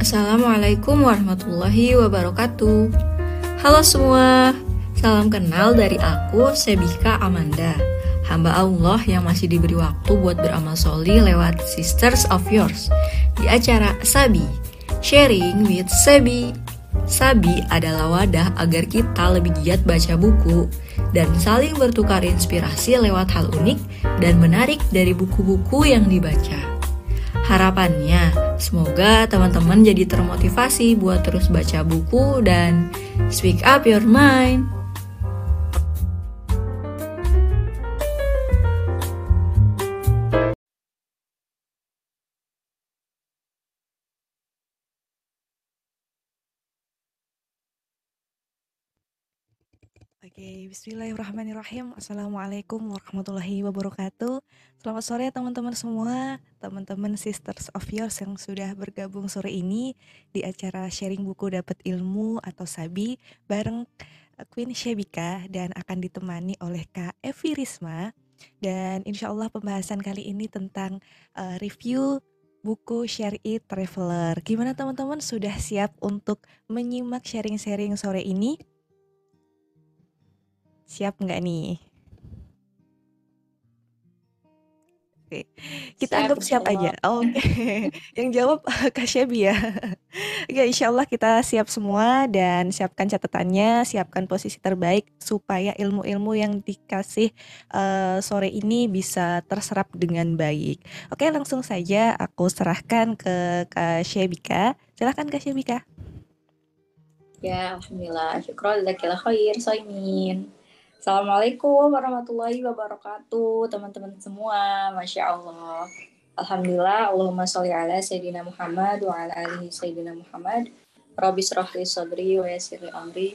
Assalamualaikum warahmatullahi wabarakatuh. Halo semua, salam kenal dari aku Sebika Amanda, hamba Allah yang masih diberi waktu buat beramal soli lewat Sisters of Yours di acara Sabi, Sharing with Sebi. Sabi adalah wadah agar kita lebih giat baca buku dan saling bertukar inspirasi lewat hal unik dan menarik dari buku-buku yang dibaca. Harapannya, semoga teman-teman jadi termotivasi buat terus baca buku dan speak up your mind. Oke, bismillahirrahmanirrahim. Assalamualaikum warahmatullahi wabarakatuh. Selamat sore teman-teman semua, teman-teman Sisters of Yours yang sudah bergabung sore ini di acara sharing buku dapat ilmu atau Sabi bareng Queen Shebika dan akan ditemani oleh Kak Evi Risma. Dan insya Allah pembahasan kali ini tentang uh, review buku Syari Traveler. Gimana teman-teman sudah siap untuk menyimak sharing-sharing sore ini? Siap nggak nih? Oke, kita siap, anggap siap aja. Oke, okay. yang jawab Kak Shebi ya. Oke, insya Allah kita siap semua dan siapkan catatannya, siapkan posisi terbaik supaya ilmu-ilmu yang dikasih uh, sore ini bisa terserap dengan baik. Oke, langsung saja aku serahkan ke Kak Shebika. Silahkan Kak Shebika. Ya, Alhamdulillah. Syukur, khair, soimin. Assalamualaikum warahmatullahi wabarakatuh, teman-teman semua. Masya Allah. Alhamdulillah, Allahumma sholli ala Sayyidina Muhammad wa ala alihi Sayyidina Muhammad. Rabbi srahli sadri wa yassirli amri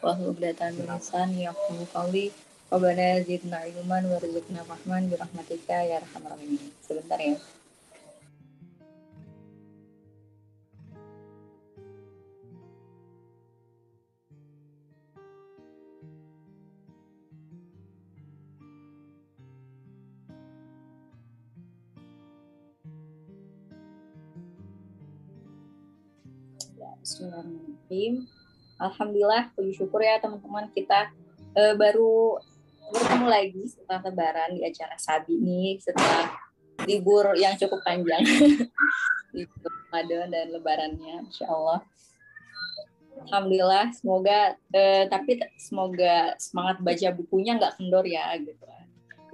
wa hlubdatan lisan yaqulu qawli. Rabbana zidna ilman warzuqna bi rahmatika ya arhamar rahimin. Sebentar ya. Bismillahirrahmanirrahim. Alhamdulillah, puji syukur ya teman-teman. Kita uh, baru bertemu lagi setelah lebaran di acara Sabi ini setelah libur yang cukup panjang. Libur Ramadan dan lebarannya Insya Allah. Alhamdulillah semoga uh, tapi semoga semangat baca bukunya nggak kendor ya gitu.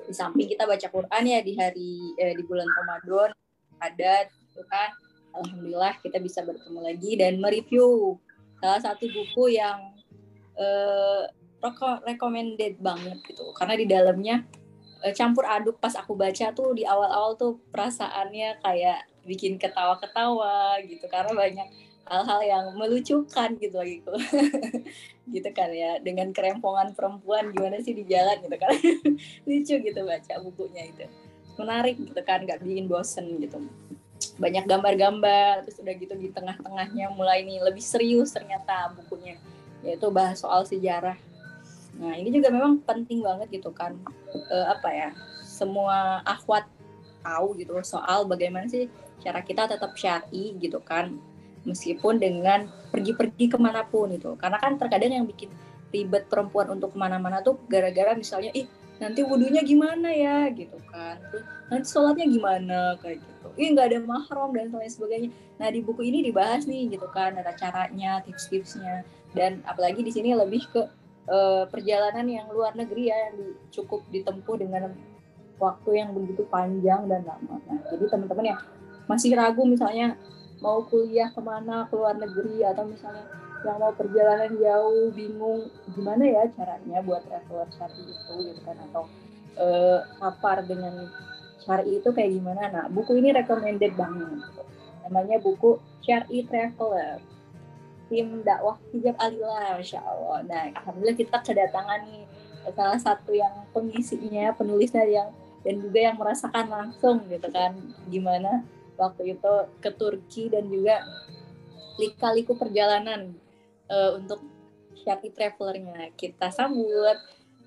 Di samping kita baca Quran ya di hari uh, di bulan Ramadan ada gitu kan. Alhamdulillah kita bisa bertemu lagi dan mereview salah satu buku yang uh, recommended banget gitu. Karena di dalamnya uh, campur aduk pas aku baca tuh di awal-awal tuh perasaannya kayak bikin ketawa-ketawa gitu. Karena banyak hal-hal yang melucukan gitu gitu gitu kan ya. Dengan kerempongan perempuan gimana sih di jalan gitu kan. Lucu gitu baca bukunya itu. Menarik gitu kan. Nggak bikin bosen gitu banyak gambar-gambar terus udah gitu di tengah-tengahnya mulai ini lebih serius ternyata bukunya yaitu bahas soal sejarah. Nah ini juga memang penting banget gitu kan. E, apa ya semua akhwat tahu gitu soal bagaimana sih cara kita tetap syari gitu kan. Meskipun dengan pergi-pergi ke mana pun itu karena kan terkadang yang bikin ribet perempuan untuk ke mana-mana tuh gara-gara misalnya ih nanti wudhunya gimana ya? gitu kan. Terus nanti sholatnya gimana? kayak gitu ini nggak ada mahram dan lain sebagainya. Nah di buku ini dibahas nih gitu kan ada caranya tips-tipsnya. Dan apalagi di sini lebih ke uh, perjalanan yang luar negeri ya yang cukup ditempuh dengan waktu yang begitu panjang dan lama. Nah jadi teman-teman yang masih ragu misalnya mau kuliah ke mana ke luar negeri atau misalnya yang mau perjalanan jauh bingung gimana ya caranya buat traveler seperti itu gitu kan? Atau uh, papar dengan syari itu kayak gimana? Nah buku ini recommended banget. Namanya buku Syari Traveler. Tim dakwah hijab alila masya Allah. Nah alhamdulillah kita kedatangan nih salah satu yang pengisinya penulisnya yang dan juga yang merasakan langsung gitu kan gimana waktu itu ke Turki dan juga lika-liku perjalanan uh, untuk Syari Travelernya. Kita sambut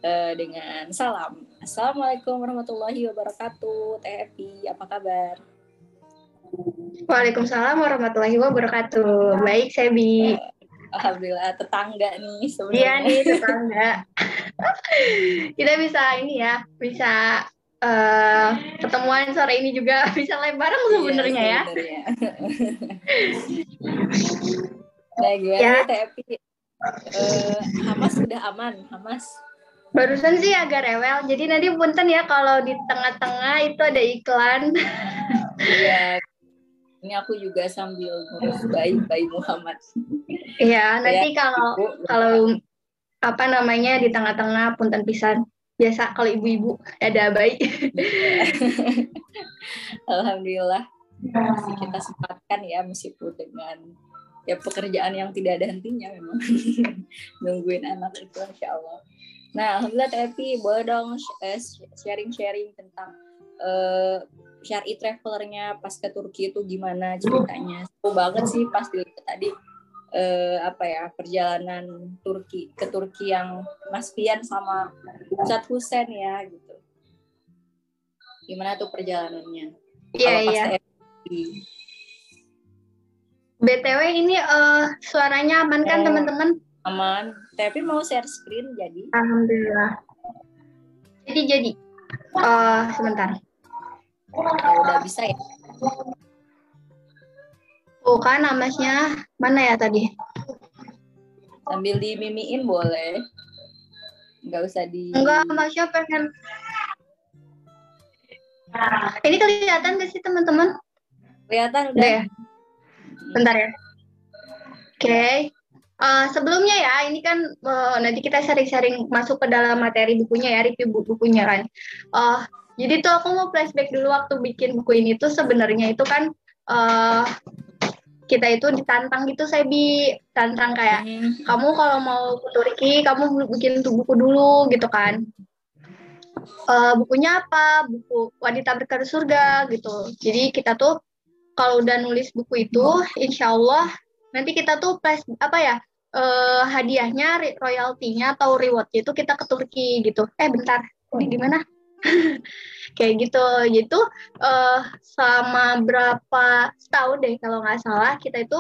uh, dengan salam. Assalamualaikum warahmatullahi wabarakatuh. TFI, apa kabar? Waalaikumsalam warahmatullahi wabarakatuh. Baik, Sebi. Alhamdulillah tetangga nih sebenarnya. Iya nih tetangga. Kita bisa ini ya, bisa uh, ketemuan sore ini juga bisa live bareng Iya, sebenarnya ya. sebenarnya. nah gimana Ya. Eh, Hamas sudah aman, Hamas. Barusan sih agak rewel, jadi nanti punten ya kalau di tengah-tengah itu ada iklan. Iya. Ini aku juga sambil ngurus bayi bayi Muhammad. Iya, nanti kalau Ibu, kalau apa namanya di tengah-tengah punten pisan. Biasa kalau ibu-ibu ada bayi. Alhamdulillah masih kita sempatkan ya meskipun dengan ya pekerjaan yang tidak ada hentinya memang nungguin anak itu insya Allah. Nah alhamdulillah Tepi boleh dong eh, sharing-sharing tentang eh syari travelernya pas ke Turki itu gimana ceritanya? Seru banget sih pas dilihat tadi eh, apa ya perjalanan Turki ke Turki yang Mas Pian sama Ustadz Husen ya gitu. Gimana tuh perjalanannya? Iya, iya. BTW ini eh, suaranya aman kan teman-teman? Aman tapi mau share screen jadi Alhamdulillah. Jadi jadi eh sebentar. ya udah bisa ya Tuh kan amasnya mana ya tadi? sambil dimimiin boleh nggak usah di Enggak, amasnya pengen. Ini kelihatan gak sih teman-teman? kelihatan Udah udah ya? Bentar ya. Oke. Eh, sebelumnya ya, ini kan eh, nanti kita sharing-sharing masuk ke dalam materi bukunya ya, review bu- bukunya kan. Eh, jadi tuh aku mau flashback dulu waktu bikin buku ini tuh sebenarnya itu kan eh kita itu ditantang gitu saya bi tantang kayak Hmm, kamu kalau mau ke Turki kamu bikin tuh buku dulu gitu kan. Eh, bukunya apa? Buku wanita berkarir surga gitu. Jadi kita tuh kalau udah nulis buku itu insya Allah nanti kita tuh plus apa ya eh, hadiahnya royaltinya atau rewardnya itu kita ke Turki gitu. Eh bentar. Ini gimana? Kayak gitu. Gitu eh sama berapa setahun deh kalau nggak salah kita itu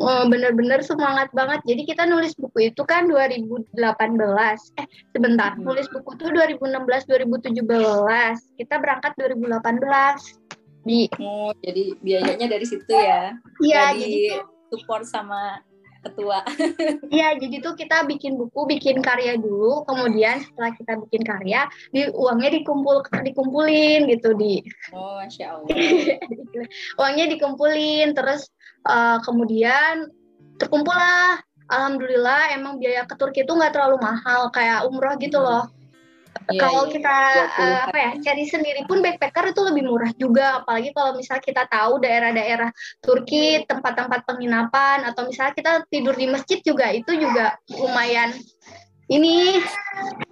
eh, bener-bener semangat banget. Jadi kita nulis buku itu kan 2018 eh sebentar. Hmm. nulis buku tuh 2016 2017 kita berangkat 2018 di oh, jadi biayanya dari situ ya? Iya jadi di support sama ketua Iya, jadi tuh kita bikin buku, bikin karya dulu, kemudian setelah kita bikin karya, di uangnya dikumpul dikumpulin gitu di oh masya Allah uangnya dikumpulin, terus eh, kemudian terkumpul lah. Alhamdulillah, emang biaya ke Turki itu nggak terlalu mahal, kayak umroh gitu loh. Iya, kalau iya. kita 20 eh, apa ya cari sendiri pun backpacker itu lebih murah juga. Apalagi kalau misal kita tahu daerah-daerah Turki tempat-tempat penginapan atau misalnya kita tidur di masjid juga itu juga lumayan ini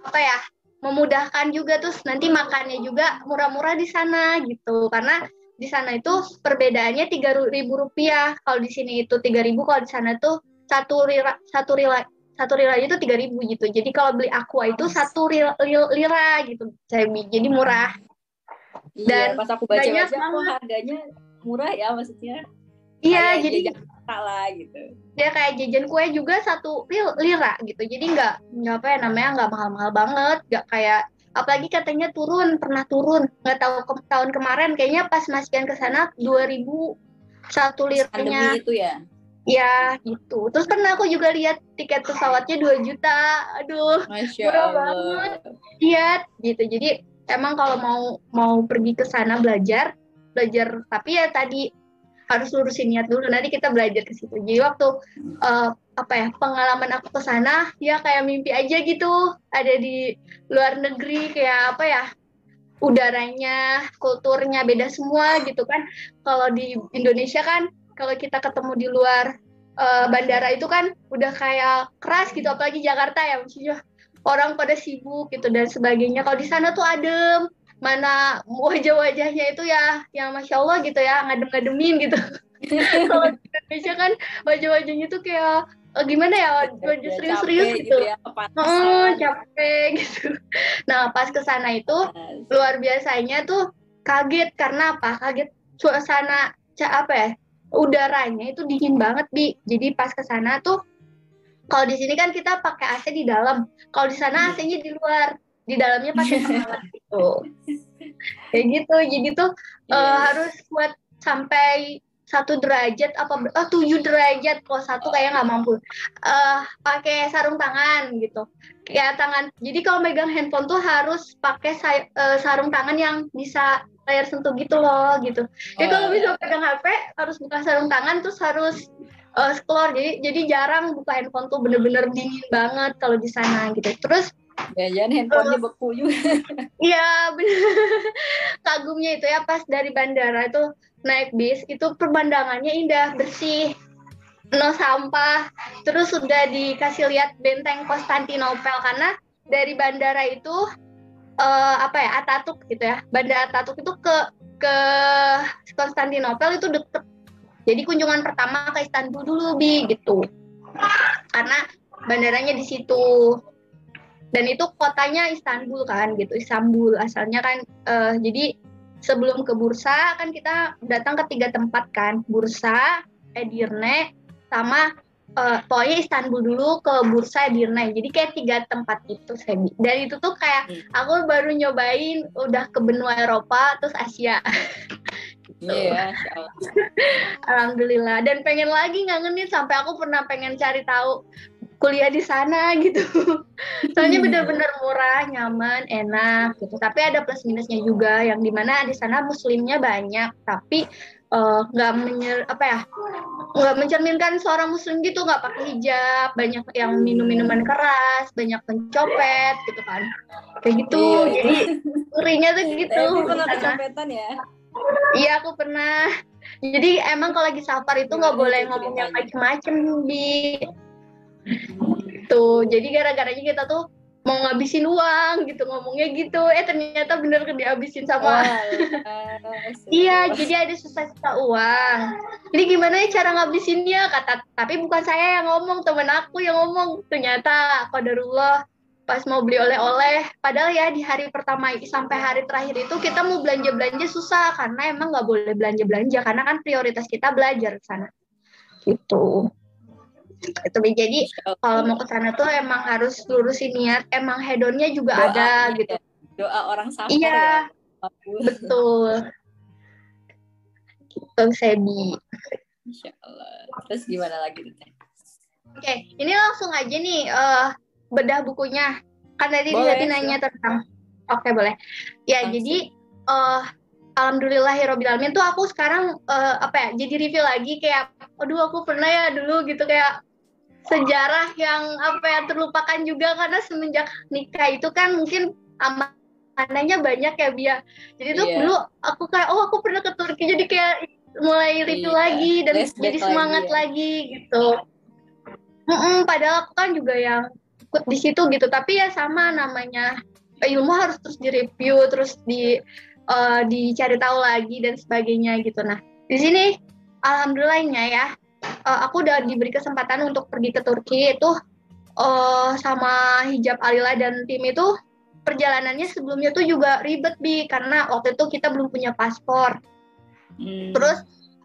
apa ya memudahkan juga. Terus nanti makannya juga murah-murah di sana gitu. Karena di sana itu perbedaannya tiga ribu rupiah. Kalau di sini itu tiga ribu kalau di sana tuh satu lira satu lira satu lira itu tiga ribu gitu. Jadi kalau beli aqua itu satu lira, lira gitu saya jadi murah. Iya dan pas aku banyak baca-baca kok harganya murah ya maksudnya. Iya jadi Jakarta lah gitu. Dia kayak jajan kue juga satu lira gitu. Jadi nggak nggak apa ya namanya nggak mahal-mahal banget. Nggak kayak apalagi katanya turun pernah turun. Nggak tahu ke- tahun kemarin kayaknya pas masian ke sana dua ribu satu liranya. itu ya ya gitu. Terus kan aku juga lihat tiket pesawatnya 2 juta. Aduh masya Murah Allah. lihat gitu. Jadi emang kalau mau mau pergi ke sana belajar belajar. Tapi ya tadi harus lurusin niat dulu. Nanti kita belajar ke situ. Jadi waktu eh, apa ya pengalaman aku ke sana ya kayak mimpi aja gitu. Ada di luar negeri kayak apa ya udaranya kulturnya beda semua gitu kan. Kalau di Indonesia kan kalau kita ketemu di luar eh, bandara itu kan udah kayak keras gitu apalagi Jakarta ya maksudnya orang pada sibuk gitu dan sebagainya. Kalau di sana tuh adem mana wajah-wajahnya itu ya yang masya Allah gitu ya ngadem-ngademin gitu. Kalau di Indonesia kan wajah-wajahnya tuh kayak eh, gimana ya wajah Udah serius-serius capek gitu, ya. Heeh, capek gitu. Nah pas ke sana itu luar biasanya tuh kaget karena apa? Kaget suasana apa ya udaranya itu dingin banget bi. Jadi pas ke sana tuh kalau di sini kan kita pakai AC di dalam. Kalau di sana AC-nya di luar. Di dalamnya pakai penghangat gitu. Kayak gitu. Jadi tuh uh, Iya. harus buat sampai satu derajat apa oh, tujuh derajat. Kalau satu kayak nggak mampu. Eh pakai sarung tangan gitu. Kayak tangan. Jadi kalau megang handphone tuh harus pakai eh, sarung tangan yang bisa layar sentuh gitu loh gitu. Jadi kalau Oh, bisa pegang HP harus buka sarung tangan terus harus eh, scroll jadi jadi jarang buka handphone tuh bener-bener dingin banget kalau di sana gitu. Terus Jangan handphonenya beku juga. Iya bener. Kagumnya itu ya pas dari bandara itu naik bis itu pemandangannya indah bersih no sampah. Terus sudah dikasih lihat benteng Konstantinopel karena dari bandara itu eh, apa ya Ataturk gitu ya. Bandara Ataturk itu ke ke Konstantinopel itu deket. Jadi kunjungan pertama ke Istanbul dulu bi gitu. Karena bandaranya di situ. Dan itu kotanya Istanbul kan gitu. Istanbul asalnya kan eh, jadi sebelum ke bursa kan kita datang ke tiga tempat kan. Bursa Edirne sama eh, pokoknya Istanbul dulu ke bursa Edirne jadi kayak tiga tempat itu Sebi dan itu tuh kayak Hmm. aku baru nyobain udah ke benua Eropa terus Asia Iya, Masya Allah. Alhamdulillah dan pengen lagi ngangenin sampai aku pernah pengen cari tahu kuliah di sana gitu. Soalnya bener-bener murah, nyaman, enak gitu. Tapi ada plus minusnya juga yang di mana di sana muslimnya banyak, tapi eh, nggak menyer apa ya nggak mencerminkan seorang muslim gitu nggak pakai hijab banyak yang minum minuman keras banyak pencopet gitu kan kayak gitu Iya, iya. jadi ngerinya tuh gitu di pernah ya? Iya aku pernah. Jadi emang kalau lagi safar itu nggak boleh itu ngomong yang macem-macem bi. Tuh jadi gara-garanya kita tuh mau ngabisin uang gitu ngomongnya gitu. Eh ternyata bener kan dihabisin sama. Iya jadi ada sisa-sisa uang. Ini gimana ya cara ngabisinnya kata. Tapi bukan saya yang ngomong temen aku yang ngomong. Ternyata qadarullah pas mau beli oleh-oleh padahal ya di hari pertama sampai hari terakhir itu kita mau belanja-belanja susah karena emang nggak boleh belanja-belanja karena kan prioritas kita belajar sana gitu itu jadi kalau mau ke sana tuh emang harus lurusin niat emang hedonnya juga Doa, ada iya. gitu Doa orang safar Iya. ya. Betul gitu Sebi Allah. Terus gimana lagi tuh? Teh? Oke, ini langsung aja nih eh bedah bukunya. Kan tadi Boleh, Zati nanya tentang. Oke, boleh. Ya, Langsung. jadi eh alhamdulillahirobbilalamin tuh aku sekarang eh, apa ya? Jadi review lagi kayak aduh aku pernah ya dulu gitu kayak sejarah yang apa ya terlupakan juga karena semenjak nikah itu kan mungkin amanahnya banyak ya Bia. Jadi tuh Iya. dulu aku kayak oh aku pernah ke Turki jadi kayak mulai Iya, lagi dan jadi lagi semangat ya. lagi gitu. Mm-mm, padahal aku kan juga yang ikut di situ gitu tapi ya sama namanya ilmu harus terus direview terus di eh, dicari tahu lagi dan sebagainya gitu nah di sini alhamdulillahnya ya eh, aku udah diberi kesempatan untuk pergi ke Turki itu eh, sama hijab Alila dan tim itu perjalanannya sebelumnya tuh juga ribet bi karena waktu itu kita belum punya paspor Hmm. Terus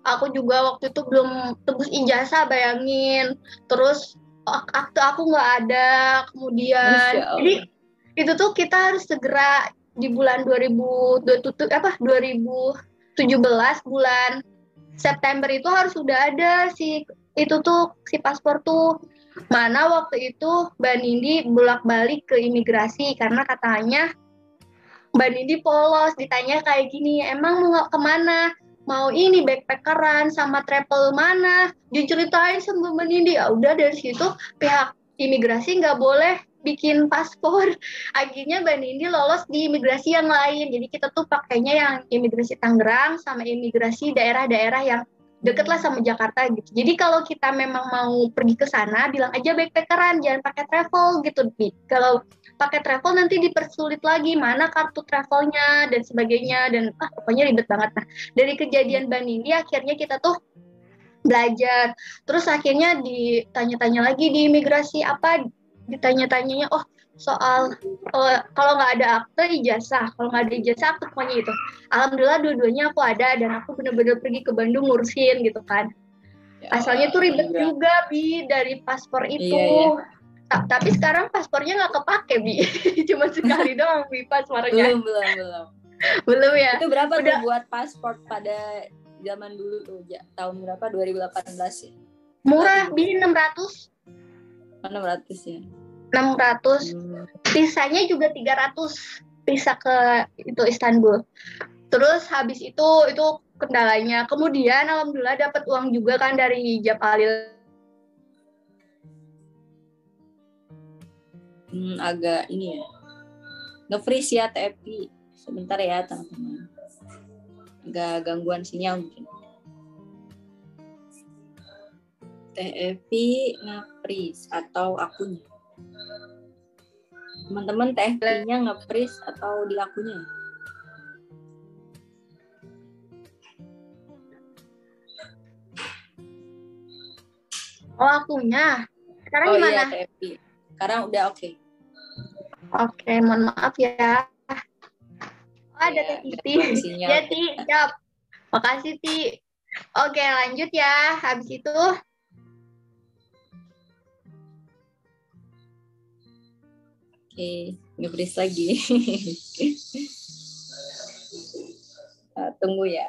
aku juga waktu itu belum tebus ijazah bayangin. Terus ak- akte aku nggak ada. Kemudian jadi itu tuh kita harus segera di bulan 2000 apa 2017 bulan September itu harus sudah ada si itu tuh si paspor tuh. Mana waktu itu Mbak Nindi bolak-balik ke imigrasi karena katanya Mbak Nindi polos ditanya kayak gini emang mau ke mana? Mau ini backpackeran sama travel mana? Diceritain sama Mbak Nindi. Ya udah dari situ pihak imigrasi nggak boleh bikin paspor. Akhirnya Mbak Nindi lolos di imigrasi yang lain. Jadi kita tuh pakainya yang imigrasi Tangerang sama imigrasi daerah-daerah yang deket lah sama Jakarta gitu. Jadi kalau kita memang mau pergi ke sana bilang aja backpackeran jangan pakai travel gitu. Kalau pakai travel nanti dipersulit lagi mana kartu travelnya dan sebagainya. Dan ah pokoknya ribet banget. Nah dari kejadian Mbak Nindi akhirnya kita tuh belajar. Terus akhirnya ditanya-tanya lagi di imigrasi apa ditanya-tanyanya oh soal uh, kalau nggak ada akte ijazah, kalau nggak ada ijazah akte pokoknya itu. Alhamdulillah dua-duanya aku ada dan aku bener-bener pergi ke Bandung ngurusin gitu kan. Ya, Asalnya tuh ribet juga. juga bi dari paspor iya, itu. Iya, iya. tapi sekarang paspornya nggak kepake bi, cuma sekali doang bi paspornya. Belum belum belum. belum ya. Itu berapa Udah. tuh buat paspor pada zaman dulu tuh ya, tahun berapa 2018 ya? Murah bi 600. 600 ya 600 hmm. visanya juga 300 visa ke itu Istanbul. Terus habis itu itu kendalanya. Kemudian alhamdulillah dapat uang juga kan dari hijab alil. Hmm, agak ini ya. Nge-freeze ya TFP sebentar ya teman-teman. Agak gangguan sinyal mungkin. TFP nge-freeze atau akunnya teman-teman TFP-nya nge-freeze atau di akunnya Oh akunnya. Sekarang oh, gimana? Iya, TFP. Sekarang udah oke. Okay. Oke, okay, mohon maaf ya. Oh, ada ya, Ti. Ya, Ti. Siap. Makasih, Ti. Oke, lanjut ya. Habis itu Oke, ngebris lagi. nah, tunggu ya.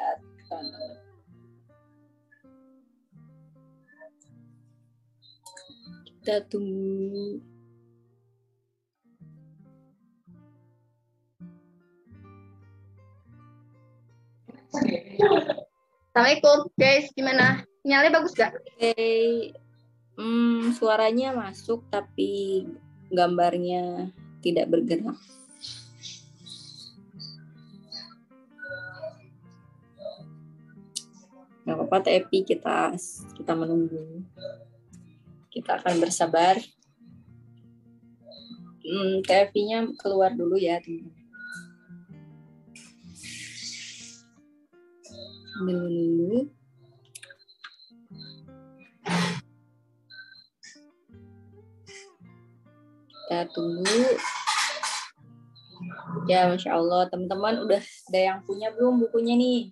Kita tunggu. Assalamualaikum guys, gimana? Sinyalnya bagus gak? Oke, okay. hmm, suaranya masuk tapi gambarnya tidak bergerak. Gak apa-apa tapi kita kita menunggu. Kita akan bersabar. Hmm, TFP-nya keluar dulu ya teman-teman. Sambil menunggu. Kita tunggu. Ya masya Allah. Teman-teman udah ada yang punya belum bukunya nih?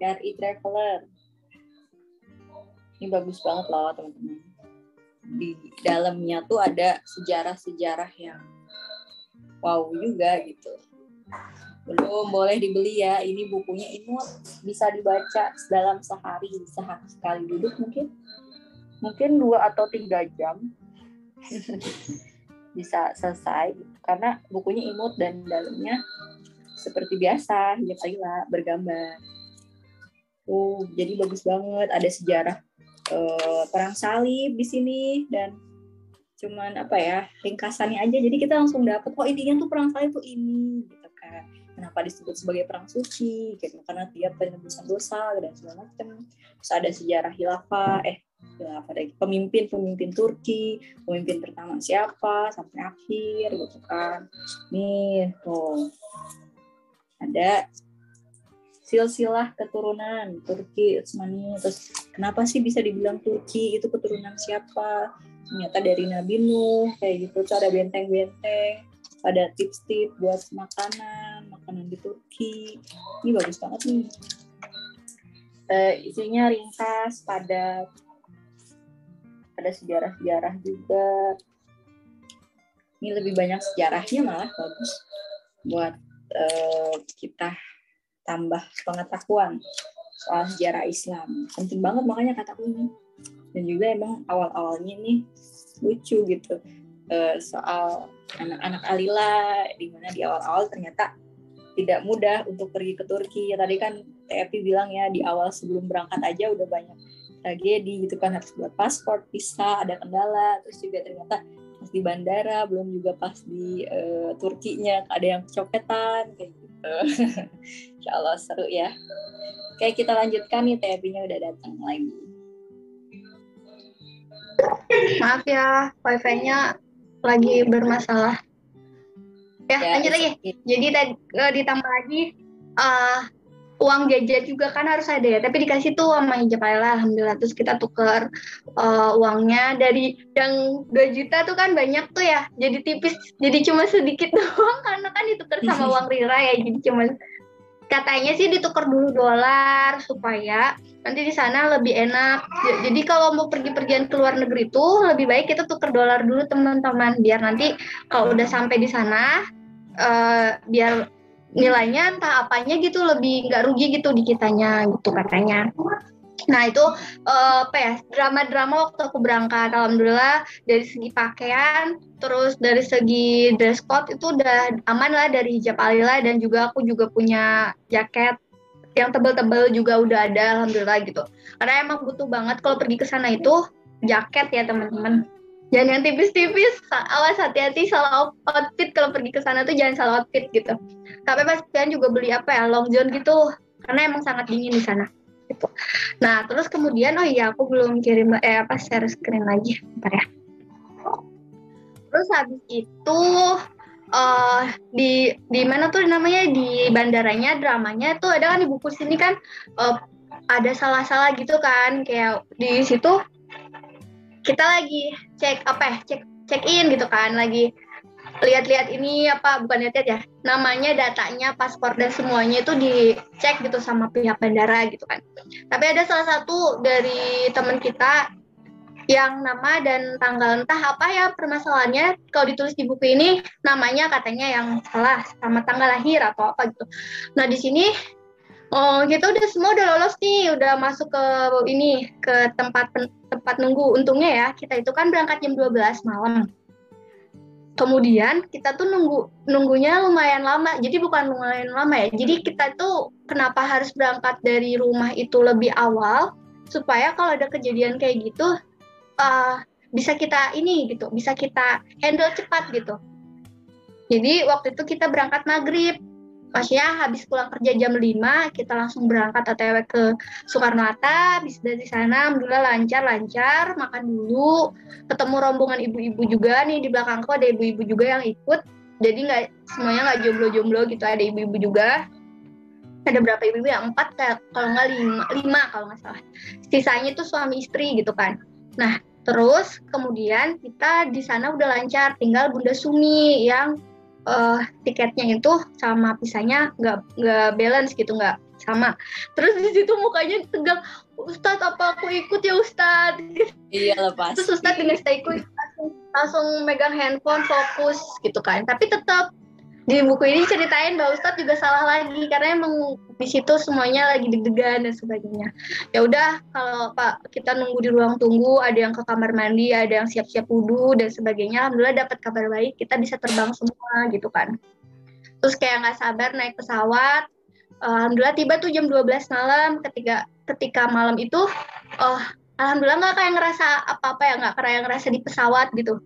Dari Traveler. Ini bagus banget loh teman-teman. Di dalamnya tuh ada sejarah-sejarah yang wow juga gitu. Belum boleh dibeli ya. Ini bukunya ini bisa dibaca dalam sehari sehari sekali duduk mungkin. Mungkin dua atau tiga jam bisa selesai karena bukunya imut dan dalamnya seperti biasa hijab Ayla bergambar. Oh, jadi bagus banget. Ada sejarah uh, perang salib di sini dan cuman apa ya ringkasannya aja. Jadi kita langsung dapat oh intinya tuh perang salib tuh ini gitu kan. Kenapa disebut sebagai perang suci? Gitu karena tiap penebusan dosa dan segala macam terus ada sejarah hilafah eh pada pemimpin-pemimpin Turki, pemimpin pertama siapa sampai akhir gitu kan. Nih, tuh. Ada silsilah keturunan Turki Utsmani. Terus kenapa sih bisa dibilang Turki itu keturunan siapa? Ternyata dari Nabi Nuh kayak gitu. Terus ada benteng-benteng, ada tips-tips buat makanan, makanan di Turki. Ini bagus banget nih. Uh, isinya ringkas, padat, ada sejarah-sejarah juga. Ini lebih banyak sejarahnya malah bagus. Buat uh, kita tambah pengetahuan soal sejarah Islam. Penting banget makanya kataku ini. Dan juga emang awal-awalnya nih lucu gitu. Uh, soal anak-anak Alila di mana di awal-awal ternyata tidak mudah untuk pergi ke Turki. Ya, tadi kan TFP bilang ya di awal sebelum berangkat aja udah banyak tragedi gitu kan harus buat paspor visa ada kendala terus juga ternyata pas di bandara belum juga pas di uh, Turkinya ada yang kecopetan kayak gitu. Insya Allah seru ya. Oke kita lanjutkan nih TFB-nya udah datang lagi. Maaf ya wifi-nya lagi bermasalah. Ya, ya lanjut lagi. jadi tadi uh, ditambah lagi uh, uang jajan juga kan harus ada ya. Tapi dikasih tuh sama hijab Laila alhamdulillah. Terus kita tuker uh, uangnya. Dari yang 2 juta tuh kan banyak tuh ya. Jadi tipis jadi cuma sedikit doang. Karena kan ditukar sama uang Rira ya jadi cuma katanya sih ditukar dulu dolar supaya nanti di sana lebih enak. Jadi kalau mau pergi-pergian ke luar negeri itu lebih baik kita tukar dolar dulu teman-teman. Biar nanti kalau udah sampai di sana uh, biar nilainya entah apanya gitu lebih nggak rugi gitu di kitanya gitu katanya. Nah itu uh, apa ya drama-drama waktu aku berangkat, alhamdulillah dari segi pakaian, terus dari segi dress code itu udah aman lah dari hijab alila dan juga aku juga punya jaket yang tebel-tebel juga udah ada, alhamdulillah gitu. Karena emang butuh banget kalau pergi ke sana itu jaket ya teman-teman. Jangan yang tipis-tipis, awas hati-hati salah outfit kalau pergi ke sana tuh jangan salah outfit gitu. Tapi pas kalian juga beli apa ya long john gitu, karena emang sangat dingin di sana gitu. Nah, terus kemudian oh iya aku belum kirim eh apa share screen lagi, bentar ya. Terus habis itu uh, di di mana tuh namanya di bandaranya dramanya tuh ada kan di buku sini kan uh, ada salah-salah gitu kan kayak di situ kita lagi cek apa ya cek check in gitu kan lagi lihat-lihat ini apa bukan lihat-lihat ya namanya datanya paspor dan semuanya itu dicek gitu sama pihak bandara gitu kan. Tapi ada salah satu dari teman kita yang nama dan tanggal entah apa ya permasalahannya kalau ditulis di buku ini namanya katanya yang salah sama tanggal lahir atau apa gitu. Nah di sini oh kita udah semua udah lolos nih. Udah masuk ke ini ke tempat tempat nunggu. Untungnya ya kita itu kan berangkat jam 12 malam. Kemudian kita tuh nunggu nunggunya lumayan lama. Jadi bukan lumayan lama ya. Jadi kita tuh kenapa harus berangkat dari rumah itu lebih awal? Supaya kalau ada kejadian kayak gitu uh, bisa kita ini gitu bisa kita handle cepat gitu. Jadi waktu itu kita berangkat maghrib maksudnya habis pulang kerja jam 5 kita langsung berangkat OTW ke Soekarno Hatta. Habis dari sana alhamdulillah lancar-lancar makan dulu. Ketemu rombongan ibu-ibu juga nih di belakangku. Ada ibu-ibu juga yang ikut. Jadi nggak semuanya nggak jomblo-jomblo gitu. Ada ibu-ibu juga. Ada berapa ibu-ibu yang empat kalau nggak lima lima kalau nggak salah. Sisanya itu suami istri gitu kan. Nah terus kemudian kita di sana udah lancar. Tinggal Bunda Sumi yang uh, tiketnya itu sama pisahnya nggak nggak balance gitu nggak sama. Terus di situ mukanya tegang Ustadz apa aku ikut ya Ustadz? Iya lepas terus Ustadz dengan saya ikut langsung, langsung megang handphone fokus gitu kan. Tapi tetap di buku ini ceritain bahwa Ustadz juga salah lagi karena emang di situ semuanya lagi deg-degan dan sebagainya. Ya udah kalau Pak kita nunggu di ruang tunggu, ada yang ke kamar mandi, ada yang siap-siap wudhu dan sebagainya. Alhamdulillah dapat kabar baik, kita bisa terbang semua gitu kan. Terus kayak nggak sabar naik pesawat. Alhamdulillah tiba tuh jam 12 malam ketika ketika malam itu oh alhamdulillah nggak kayak ngerasa apa-apa ya nggak kayak ngerasa di pesawat gitu.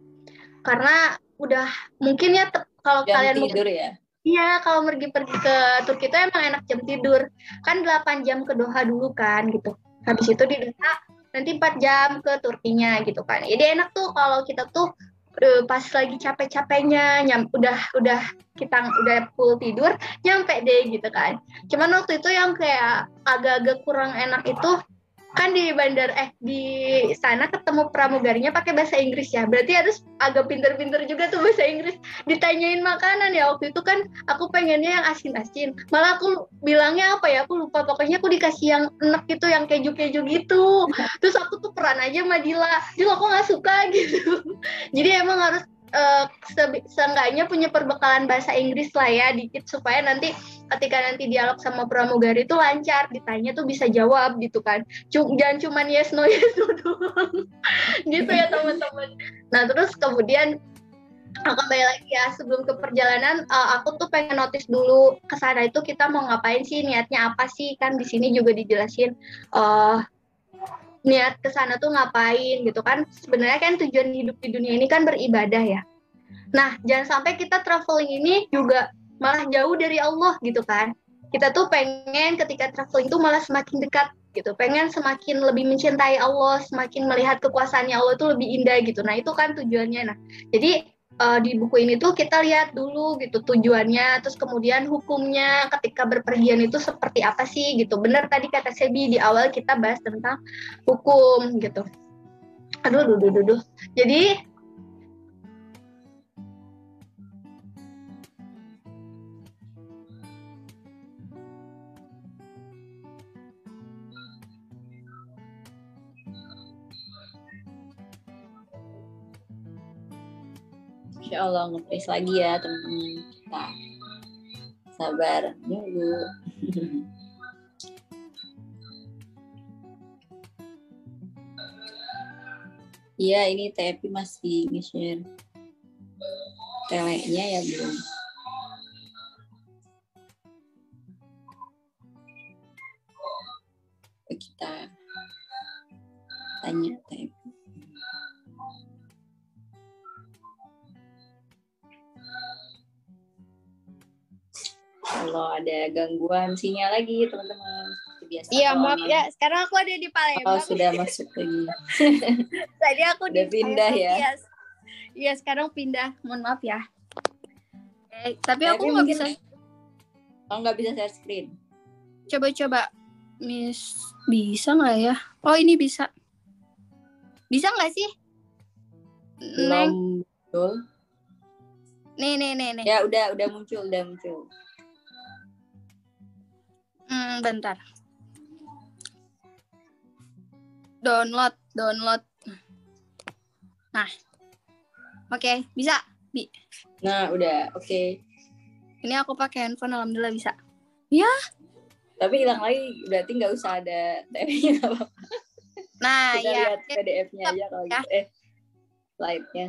Karena udah mungkin ya kalau kalian tidur ya Iya, kalau pergi pergi ke Turki itu emang enak jam tidur. Kan 8 jam ke Doha dulu kan gitu. Habis itu di Doha nanti 4 jam ke Turkinya gitu kan. Jadi enak tuh kalau kita tuh uh, pas lagi capek-capeknya nyam udah udah kita udah full tidur nyampe deh gitu kan. Cuman waktu itu yang kayak agak-agak kurang enak itu kan di bandar eh di sana ketemu pramugarinya pakai bahasa Inggris ya. Berarti harus agak pinter-pinter juga tuh bahasa Inggris. Ditanyain makanan ya waktu itu kan aku pengennya yang asin-asin. Malah aku bilangnya apa ya aku lupa. Pokoknya aku dikasih yang enak gitu yang keju-keju gitu. Terus aku tuh peran aja Madila jadi aku nggak suka gitu? Jadi emang harus uh, seenggaknya punya perbekalan bahasa Inggris lah ya dikit supaya nanti ketika nanti dialog sama pramugari itu lancar ditanya tuh bisa jawab gitu kan. Jangan cuman yes no yes no doang. Gitu ya teman-teman. Nah terus kemudian kembali lagi ya sebelum ke perjalanan uh, aku tuh pengen notice dulu ke sana itu kita mau ngapain sih niatnya apa sih? Kan di sini juga dijelasin uh, niat ke sana tuh ngapain gitu kan. Sebenarnya kan tujuan hidup di dunia ini kan beribadah ya. Nah jangan sampai kita traveling ini juga malah jauh dari Allah gitu kan. Kita tuh pengen ketika traveling tuh malah semakin dekat gitu. Pengen semakin lebih mencintai Allah semakin melihat kekuasaannya Allah itu lebih indah gitu. Nah itu kan tujuannya. Nah jadi uh, di buku ini tuh kita lihat dulu gitu tujuannya, terus kemudian hukumnya ketika berpergian itu seperti apa sih gitu. Benar tadi kata Sebi di awal kita bahas tentang hukum gitu. Aduh, duh, duh, duh, duh. Jadi Allah nge lagi ya teman-teman kita. Sabar, nunggu. Iya, ini TP masih nge-share. Teleknya ya belum. Ada gangguan sinyal lagi teman-teman. Biasa iya maaf ya. Sekarang aku ada di Palembang. Oh sudah masuk lagi tadi aku udah di pindah ya? Iya sekarang pindah. Mohon maaf ya. Eh, tapi, aku nggak bisa oh nggak bisa share screen. Coba-coba. Miss bisa nggak ya? Oh ini bisa. Bisa nggak sih? Belum betul. Nih nih nih nih. Ya udah udah muncul udah muncul Hmm, bentar. Download, download. Nah, oke, okay, bisa, bi. Nah, udah, oke. Okay. Ini aku pakai handphone, alhamdulillah bisa. Ya. Tapi hilang lagi, berarti nggak usah ada TP-nya apa Nah, Kita ya. lihat PDF-nya aja kalau ya. gitu. Eh, slide-nya.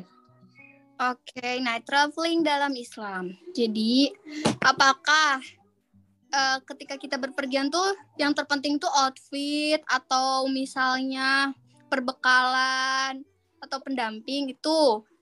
Oke, okay, nah traveling dalam Islam. Jadi, apakah uh, ketika kita berpergian tuh yang terpenting tuh outfit atau misalnya perbekalan atau pendamping itu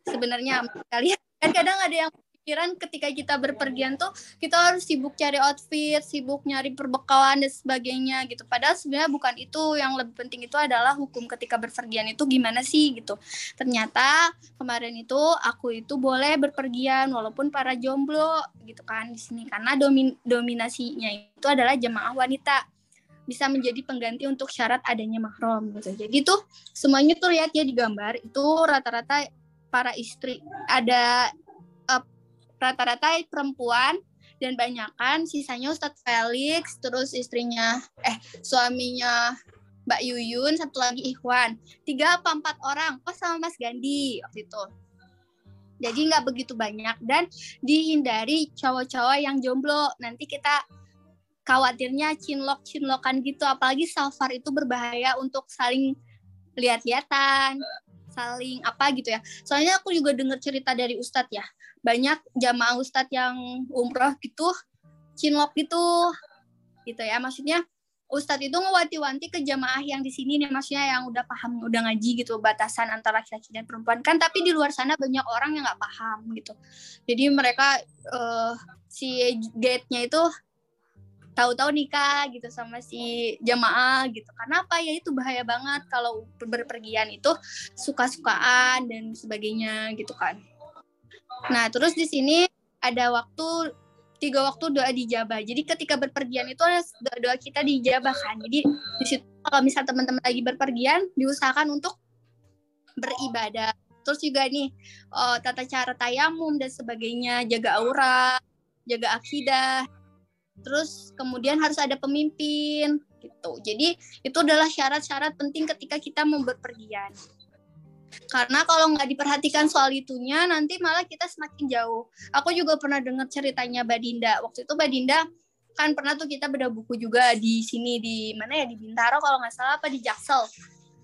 sebenarnya. Kalian kan kadang ada yang pikiran ketika kita berpergian tuh kita harus sibuk cari outfit, sibuk nyari perbekalan dan sebagainya gitu. Padahal sebenarnya bukan itu yang lebih penting itu adalah hukum ketika berpergian itu gimana sih gitu. Ternyata kemarin itu aku itu boleh berpergian walaupun para jomblo gitu kan di sini karena domin dominasinya itu adalah jemaah wanita bisa menjadi pengganti untuk syarat adanya mahram gitu. Jadi tuh semuanya tuh lihat ya di gambar itu rata-rata para istri ada rata-rata perempuan dan banyakan sisanya Ustadz Felix terus istrinya eh suaminya Mbak Yuyun satu lagi Ikhwan. Tiga apa empat orang? Oh sama Mas Gandhi waktu itu. Jadi nggak begitu banyak dan dihindari cowok-cowok yang jomblo. Nanti kita khawatirnya cinlok cinlokan gitu. Apalagi safar itu berbahaya untuk saling lihat-lihatan saling apa gitu ya. Soalnya aku juga dengar cerita dari Ustadz ya banyak jamaah ustadz yang umroh gitu cinlok gitu. Gitu ya maksudnya ustadz itu ngewanti-wanti ke jamaah yang di sini nih maksudnya yang udah paham udah ngaji gitu batasan antara laki-laki dan perempuan. Kan tapi di luar sana banyak orang yang nggak paham gitu. Jadi mereka uh, si gate-nya itu tahu-tahu nikah gitu sama si jamaah gitu. Karena apa? Ya itu bahaya banget kalau berpergian itu suka-sukaan dan sebagainya gitu kan Nah, terus di sini ada waktu tiga waktu doa dijabah. Jadi ketika berpergian itu ada doa, doa kita dijabah kan. Jadi di situ kalau misal teman-teman lagi berpergian diusahakan untuk beribadah. Terus juga nih oh, tata cara tayamum dan sebagainya, jaga aura, jaga akidah. Terus kemudian harus ada pemimpin gitu. Jadi itu adalah syarat-syarat penting ketika kita mau berpergian. Karena kalau nggak diperhatikan soal itunya, nanti malah kita semakin jauh. Aku juga pernah dengar ceritanya Badinda. Waktu itu Badinda kan pernah tuh kita beda buku juga di sini di mana ya di Bintaro kalau nggak salah apa di Jaksel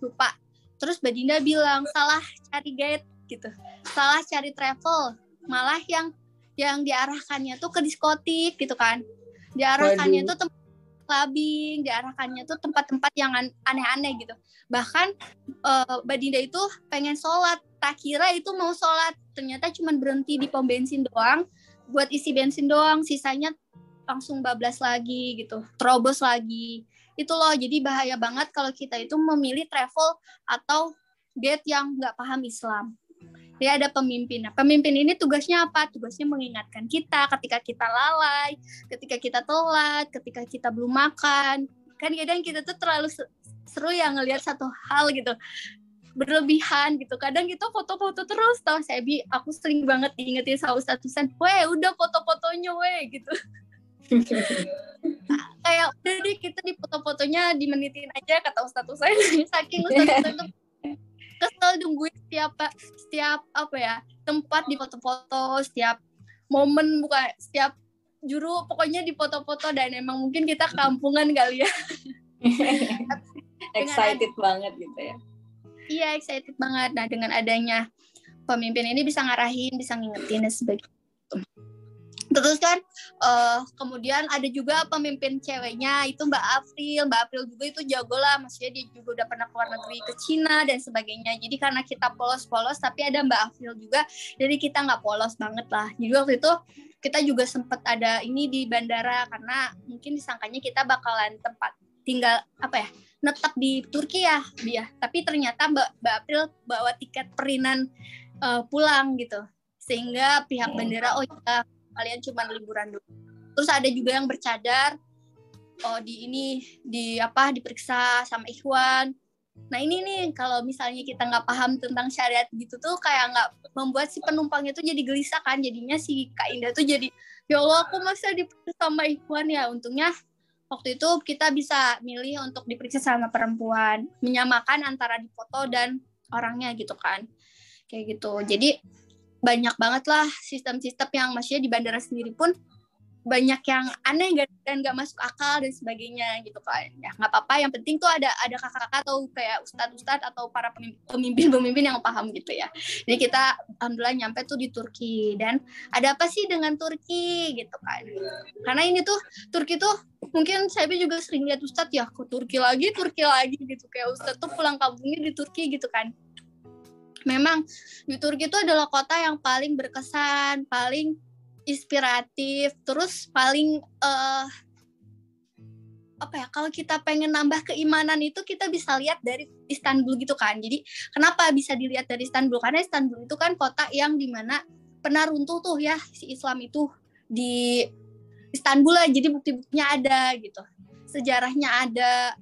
lupa terus Badinda bilang salah cari guide gitu salah cari travel malah yang yang diarahkannya tuh ke diskotik gitu kan diarahkannya Waduh. tuh clubbing, diarahkannya tuh tempat-tempat yang aneh-aneh gitu. Bahkan uh, Badinda itu pengen sholat, tak kira itu mau sholat, ternyata cuma berhenti di pom bensin doang, buat isi bensin doang, sisanya langsung bablas lagi gitu, terobos lagi. Itu loh, jadi bahaya banget kalau kita itu memilih travel atau gate yang nggak paham Islam. Dia ada pemimpin. Nah, pemimpin ini tugasnya apa? Tugasnya mengingatkan kita ketika kita lalai, ketika kita telat, ketika kita belum makan. Kan kadang kita tuh terlalu seru ya ngelihat satu hal gitu berlebihan gitu. Kadang kita foto-foto terus tau saya bi aku sering banget diingetin sama Ustadz Husan, weh udah foto-fotonya weh gitu. kayak udah deh kita di foto-fotonya dimenitin aja kata Ustadz Husain saking Ustadz Husain tuh kesel nungguin setiap setiap apa ya tempat di foto-foto setiap momen bukan setiap juru pokoknya di foto-foto dan emang mungkin kita kampungan kali ya. Excited banget gitu ya. Iya excited banget. Nah dengan adanya pemimpin ini bisa ngarahin bisa ngingetin dan sebagainya Terus kan uh, kemudian ada juga pemimpin ceweknya itu Mbak April. Mbak April juga itu jago lah, maksudnya dia juga udah pernah keluar negeri ke Cina dan sebagainya. Jadi karena kita polos-polos, tapi ada Mbak April juga, jadi kita nggak polos banget lah. Jadi waktu itu kita juga sempat ada ini di bandara karena mungkin disangkanya kita bakalan tempat tinggal apa ya netap di Turki ya dia tapi ternyata Mbak, Mbak April bawa tiket perinan uh, pulang gitu sehingga pihak bandara oh ya kalian cuma liburan dulu terus ada juga yang bercadar oh di ini di apa diperiksa sama Ikhwan. Nah ini nih kalau misalnya kita nggak paham tentang syariat gitu tuh kayak nggak membuat si penumpangnya tuh jadi gelisah kan? Jadinya si Kak Indah tuh jadi ya Allah aku masa diperiksa sama Ikhwan ya? Untungnya waktu itu kita bisa milih untuk diperiksa sama perempuan menyamakan antara di foto dan orangnya gitu kan. Kayak gitu. Jadi banyak banget lah sistem-sistem yang maksudnya di bandara sendiri pun banyak yang aneh dan gak masuk akal dan sebagainya gitu kan. Ya nggak apa-apa. Yang penting tuh ada ada kakak-kakak atau kayak ustadz-ustadz atau para pemimpin-pemimpin yang paham gitu ya. Jadi kita alhamdulillah nyampe tuh di Turki. Dan ada apa sih dengan Turki gitu kan? Karena ini tuh Turki tuh mungkin saya juga sering lihat ustadz ya ke Turki lagi Turki lagi gitu. Kayak ustadz tuh pulang kampungnya di Turki gitu kan memang di Turki itu adalah kota yang paling berkesan, paling inspiratif, terus paling uh, apa ya kalau kita pengen nambah keimanan itu kita bisa lihat dari Istanbul gitu kan. Jadi kenapa bisa dilihat dari Istanbul? Karena Istanbul itu kan kota yang di mana pernah runtuh tuh ya si Islam itu di Istanbul lah. Jadi bukti-buktinya ada gitu, sejarahnya ada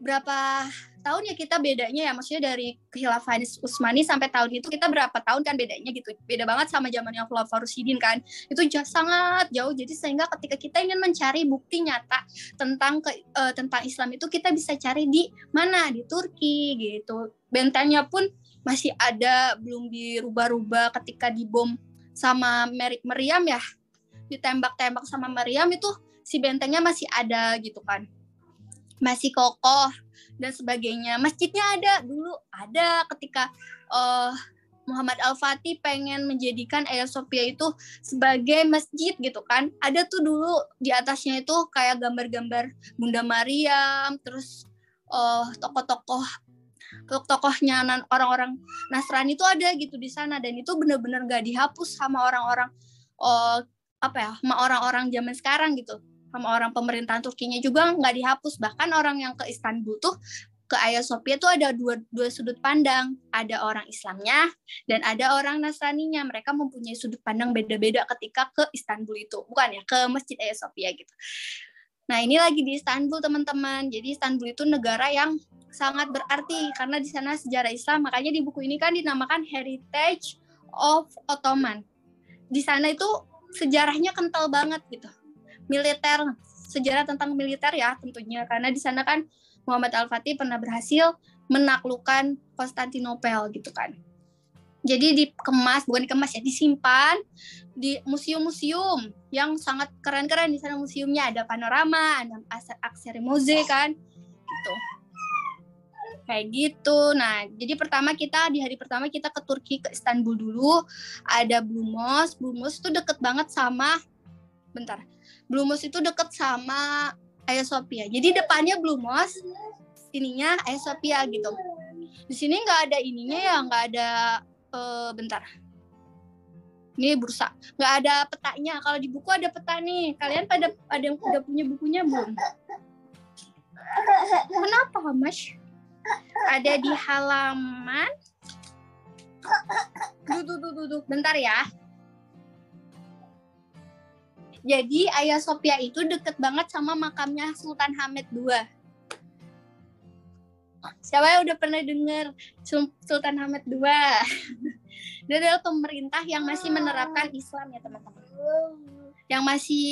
berapa tahun ya kita bedanya ya maksudnya dari kehilafahan Utsmani sampai tahun itu kita berapa tahun kan bedanya gitu. Beda banget sama zaman yang Khulafaur Rasyidin kan. Itu jauh, sangat jauh. Jadi sehingga ketika kita ingin mencari bukti nyata tentang ke, uh, tentang Islam itu kita bisa cari di mana? Di Turki gitu. Bentengnya pun masih ada belum dirubah-rubah ketika dibom sama Merik Meriam ya. Ditembak-tembak sama Meriam itu si bentengnya masih ada gitu kan masih kokoh dan sebagainya. Masjidnya ada dulu ada ketika uh, Muhammad Al-Fatih pengen menjadikan Hagia Sophia itu sebagai masjid gitu kan. Ada tuh dulu di atasnya itu kayak gambar-gambar Bunda Maryam, terus uh, tokoh-tokoh tokohnya orang-orang Nasrani itu ada gitu di sana dan itu benar-benar gak dihapus sama orang-orang uh, apa ya, sama orang-orang zaman sekarang gitu sama orang pemerintahan Turkinya juga nggak dihapus. Bahkan orang yang ke Istanbul tuh ke Sophia tuh ada dua, dua sudut pandang. Ada orang Islamnya dan ada orang Nasraninya. Mereka mempunyai sudut pandang beda-beda ketika ke Istanbul itu. Bukan ya ke Masjid Sophia gitu. Nah ini lagi di Istanbul teman-teman. Jadi Istanbul itu negara yang sangat berarti. Karena di sana sejarah Islam. Makanya di buku ini kan dinamakan Heritage of Ottoman. Di sana itu sejarahnya kental banget gitu militer sejarah tentang militer ya tentunya karena di sana kan Muhammad Al Fatih pernah berhasil menaklukkan Konstantinopel gitu kan. Jadi dikemas bukan dikemas ya disimpan di museum-museum yang sangat keren-keren di sana museumnya ada panorama, ada akseri moze kan gitu. Kayak gitu. Nah, jadi pertama kita di hari pertama kita ke Turki ke Istanbul dulu. Ada Blue Mosque. Blue Mosque itu deket banget sama bentar Blue Mosque itu deket sama Hagia Sophia. Jadi depannya Blue Mosque, ininya Hagia Sophia gitu. Di sini nggak ada ininya ya, nggak ada uh, bentar. Ini bursa, nggak ada petanya. Kalau di buku ada peta nih. Kalian pada ada yang udah punya bukunya belum? Kenapa, Mas? Ada di halaman Duduk, duduk, duduk. Bentar ya. Jadi Ayah Sophia itu deket banget sama makamnya Sultan Hamid II. Siapa yang udah pernah dengar Sultan Hamid II? Dia adalah pemerintah yang masih menerapkan Islam ya teman-teman. Yang masih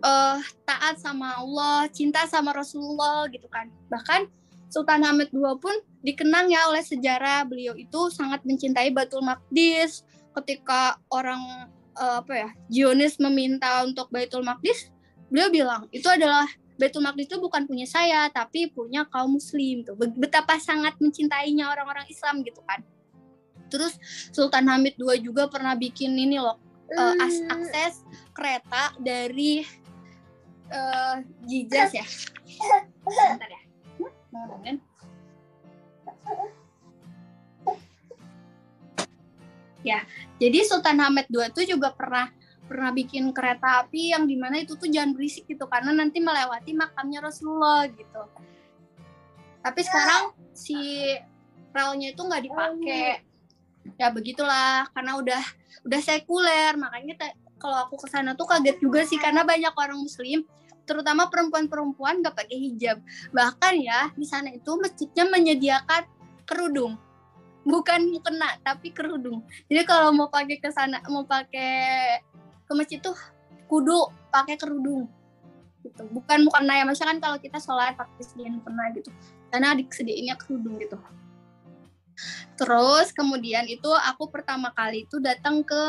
uh, taat sama Allah, cinta sama Rasulullah gitu kan. Bahkan Sultan Hamid II pun dikenang ya oleh sejarah beliau itu sangat mencintai Batul Maqdis ketika orang uh, apa ya Zionis meminta untuk Baitul Maqdis beliau bilang itu adalah Baitul Maqdis itu bukan punya saya tapi punya kaum muslim tuh betapa sangat mencintainya orang-orang Islam gitu kan. Terus Sultan Hamid II juga pernah bikin ini loh uh, akses kereta dari uh, Jijas ya. Bentar ya Ya, jadi Sultan Hamid II itu juga pernah pernah bikin kereta api yang di mana itu tuh jangan berisik gitu karena nanti melewati makamnya Rasulullah gitu. Tapi sekarang si relnya itu nggak dipakai. Ya begitulah karena udah udah sekuler makanya kalau aku ke sana tuh kaget juga sih karena banyak orang muslim terutama perempuan-perempuan nggak pakai hijab. Bahkan ya di sana itu masjidnya menyediakan kerudung, bukan mukena tapi kerudung. Jadi kalau mau pakai ke sana, mau pakai ke masjid tuh kudu pakai kerudung gitu. Bukan mukena ya, misalkan kalau kita sholat pakai sediaan mukena gitu. Karena disediainnya kerudung gitu. Terus kemudian itu aku pertama kali itu datang ke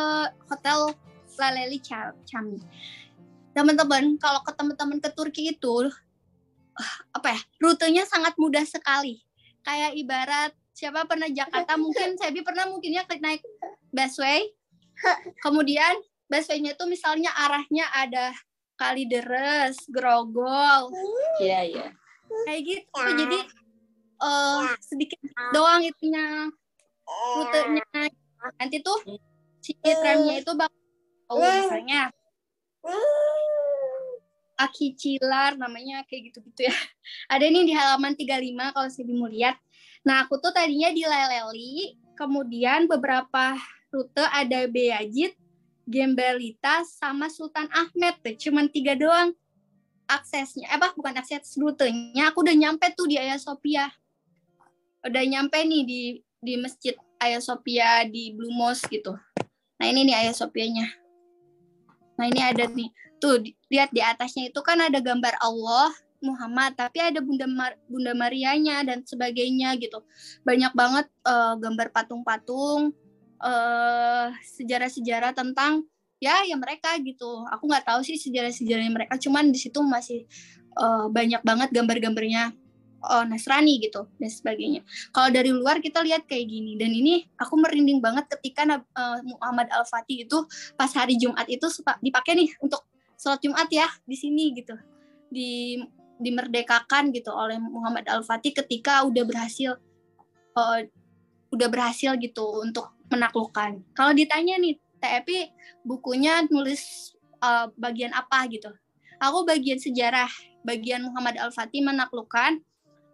hotel Laleli Chami teman-teman kalau ke teman-teman ke Turki itu apa ya rutenya sangat mudah sekali kayak ibarat siapa pernah Jakarta? Mungkin saya pernah mungkinnya naik busway. Kemudian busway-nya itu misalnya arahnya ada Kalideres, Grogol, iya iya. Kayak gitu. Jadi uh, sedikit doang itunya rutenya. Nanti tuh si tramnya itu bakal oh misalnya Aki Cilar namanya kayak gitu-gitu ya. Ada ini di halaman 35 kalau saya mau lihat. Nah, aku tuh tadinya di Leleli, kemudian beberapa rute ada Beyajid, Gembelita, sama Sultan Ahmed tuh. Cuman tiga doang aksesnya. Eh, apa bukan akses rutenya. Aku udah nyampe tuh di Ayah Sophia. Udah nyampe nih di di Masjid Ayah Sophia di Blue Mosque gitu. Nah, ini nih Ayah Sophianya. Nah ini ada nih, tuh lihat di atasnya itu kan ada gambar Allah, Muhammad, tapi ada Bunda Mar Bunda Marianya dan sebagainya gitu. Banyak banget uh, gambar patung-patung, uh, sejarah-sejarah tentang ya ya mereka gitu. Aku nggak tahu sih sejarah-sejarahnya mereka, cuman di situ masih uh, banyak banget gambar-gambarnya oh, Nasrani gitu dan sebagainya. Kalau dari luar kita lihat kayak gini dan ini aku merinding banget ketika uh, Muhammad Al Fatih itu pas hari Jumat itu dipakai nih untuk sholat Jumat ya di sini gitu di dimerdekakan gitu oleh Muhammad Al Fatih ketika udah berhasil uh, udah berhasil gitu untuk menaklukkan. Kalau ditanya nih TEP bukunya nulis uh, bagian apa gitu? Aku bagian sejarah, bagian Muhammad Al Fatih menaklukkan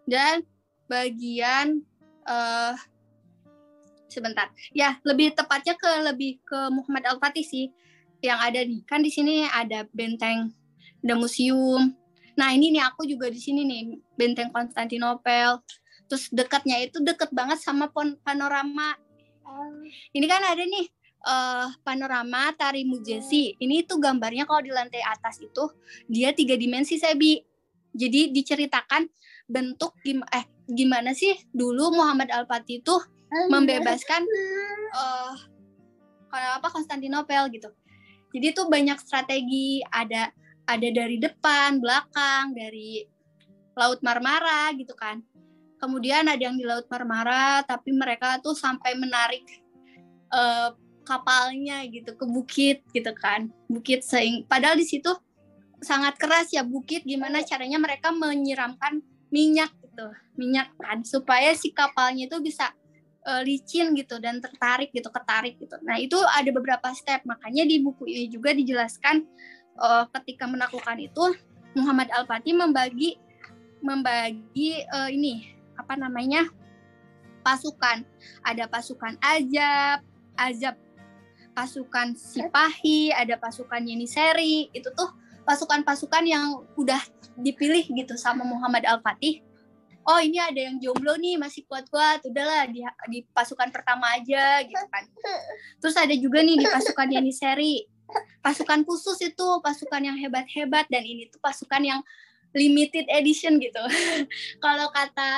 dan bagian uh, sebentar ya lebih tepatnya ke lebih ke Muhammad Al Fatih sih yang ada nih kan di sini ada benteng ada museum nah ini nih aku juga di sini nih benteng Konstantinopel. Terus dekatnya itu deket banget sama panorama. Ini kan ada nih uh, panorama tari mujesi. Ini tuh gambarnya kalau di lantai atas itu dia tiga dimensi Sebi. Jadi diceritakan bentuk gim eh gimana sih dulu Muhammad Al-Fatih itu membebaskan uh, apa Konstantinopel gitu. Jadi itu banyak strategi, ada ada dari depan, belakang, dari Laut Marmara gitu kan. Kemudian ada yang di Laut Marmara, tapi mereka tuh sampai menarik uh, kapalnya gitu ke bukit gitu kan. Bukit seing padahal di situ sangat keras ya bukit gimana caranya mereka menyiramkan minyak gitu minyak kan supaya si kapalnya itu bisa uh, licin gitu dan tertarik gitu ketarik gitu nah itu ada beberapa step makanya di buku ini juga dijelaskan uh, ketika menaklukkan itu Muhammad Al Fatih membagi membagi uh, ini apa namanya pasukan. Ada pasukan Ajab, Ajab pasukan Sipahi, ada pasukan Yeniseri. Itu tuh pasukan-pasukan yang udah dipilih gitu sama Muhammad Al-Fatih. Oh ini ada yang jomblo nih masih kuat-kuat, udahlah di, di pasukan pertama aja gitu kan. Terus ada juga nih di pasukan Yeniseri, pasukan khusus itu pasukan yang hebat-hebat dan ini tuh pasukan yang limited edition gitu. Kalau kata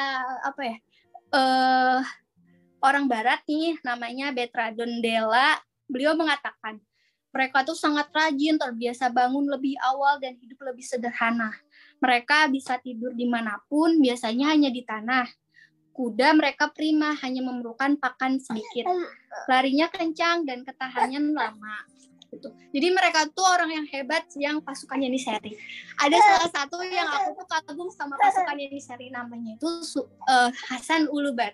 apa ya uh, orang Barat nih namanya Betradon Della, beliau mengatakan mereka tuh sangat rajin, terbiasa bangun lebih awal dan hidup lebih sederhana. Mereka bisa tidur di mana pun, biasanya hanya di tanah. Kuda mereka prima, hanya memerlukan pakan sedikit. Larinya kencang dan ketahannya lama. Gitu. Jadi mereka tuh orang yang hebat yang pasukannya di seri. Ada salah satu yang aku tuh kagum sama pasukannya di seri namanya itu uh, Hasan Ulubat.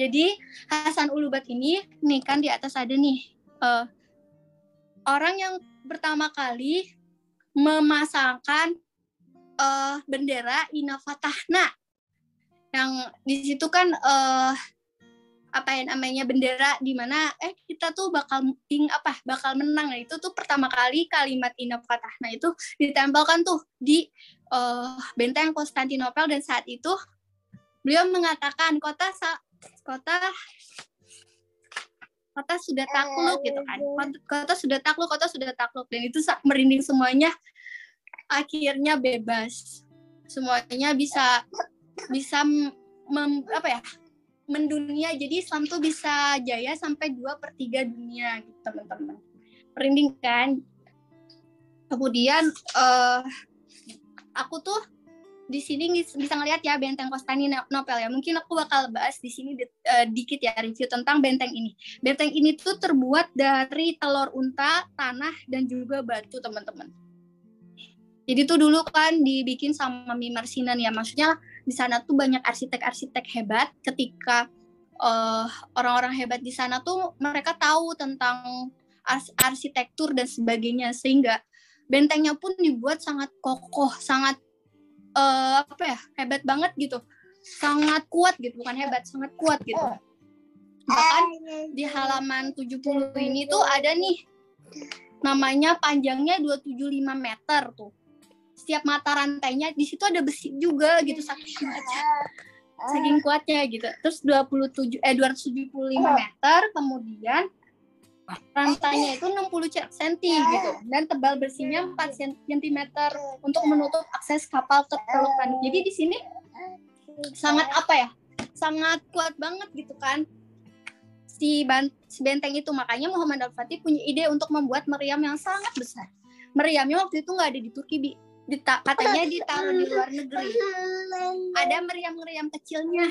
Jadi Hasan Ulubat ini nih kan di atas ada nih uh, orang yang pertama kali memasangkan uh, bendera Ina Fatahna yang di situ kan uh, apa yang namanya bendera di mana eh kita tuh bakal ing apa bakal menang. Nah, itu tuh pertama kali kalimat Ina Fatahna itu ditempelkan tuh di uh, benteng Konstantinopel dan saat itu beliau mengatakan kota kota kota sudah takluk gitu kan. Kota sudah takluk kota sudah takluk. Dan itu merinding semuanya. Akhirnya bebas. Semuanya bisa bisa mem, apa ya mendunia jadi Islam tuh bisa jaya sampai dua per tiga dunia gitu teman-teman merinding kan kemudian uh, aku tuh di sini bisa ngelihat ya benteng Konstantinopel ya. Mungkin aku bakal bahas di sini uh, dikit ya review tentang benteng ini. Benteng ini tuh terbuat dari telur unta, tanah dan juga batu, teman-teman. Jadi tuh dulu kan dibikin sama Mimar Sinan ya. Maksudnya di sana tuh banyak arsitek-arsitek hebat. Ketika uh, orang-orang hebat di sana tuh mereka tahu tentang ars arsitektur dan sebagainya. Sehingga bentengnya pun dibuat sangat kokoh, sangat uh, apa ya hebat banget gitu. Sangat kuat gitu bukan hebat sangat kuat gitu. Bahkan di halaman 70 ini tuh ada nih namanya panjangnya 275 meter tuh setiap mata rantainya di situ ada besi juga gitu saking kuatnya. Saking kuatnya gitu. Terus 27 eh 275 meter kemudian rantainya itu 60 cm gitu. Dan tebal bersihnya 4 cm untuk menutup akses kapal ke Teluk Jadi di sini sangat apa ya? Sangat kuat banget gitu kan si, si benteng itu. Makanya Muhammad Al Fatih punya ide untuk membuat meriam yang sangat besar. Meriamnya waktu itu nggak ada di Turki bi Dita katanya ditaruh di luar negeri. Ada meriam-meriam kecilnya.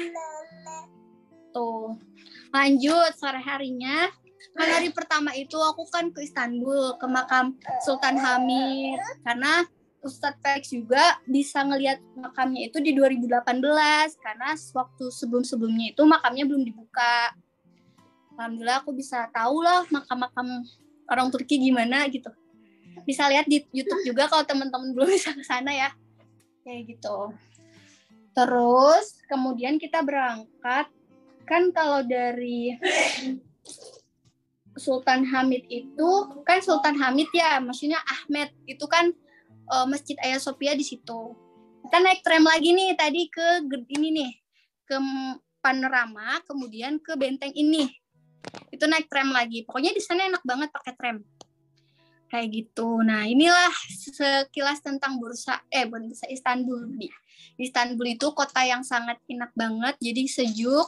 Tuh. Lanjut sore harinya Kan hari pertama itu aku kan ke Istanbul ke makam Sultan Hamid karena Ustadz Felix juga bisa ngelihat makamnya itu di 2018 karena waktu sebelum-sebelumnya itu makamnya belum dibuka. Alhamdulillah aku bisa tahu lah makam-makam orang Turki gimana gitu. Bisa lihat di YouTube juga kalau teman-teman belum bisa ke sana ya. Kayak gitu. Terus kemudian kita berangkat kan kalau dari Sultan Hamid itu kan Sultan Hamid ya, maksudnya Ahmed itu kan uh, Masjid Ayah Sophia di situ. Kita naik tram lagi nih tadi ke ini nih ke panorama, kemudian ke benteng ini. Itu naik tram lagi. Pokoknya di sana enak banget pakai tram. Kayak gitu. Nah, inilah sekilas tentang bursa eh bursa Istanbul. Istanbul itu kota yang sangat enak banget, jadi sejuk.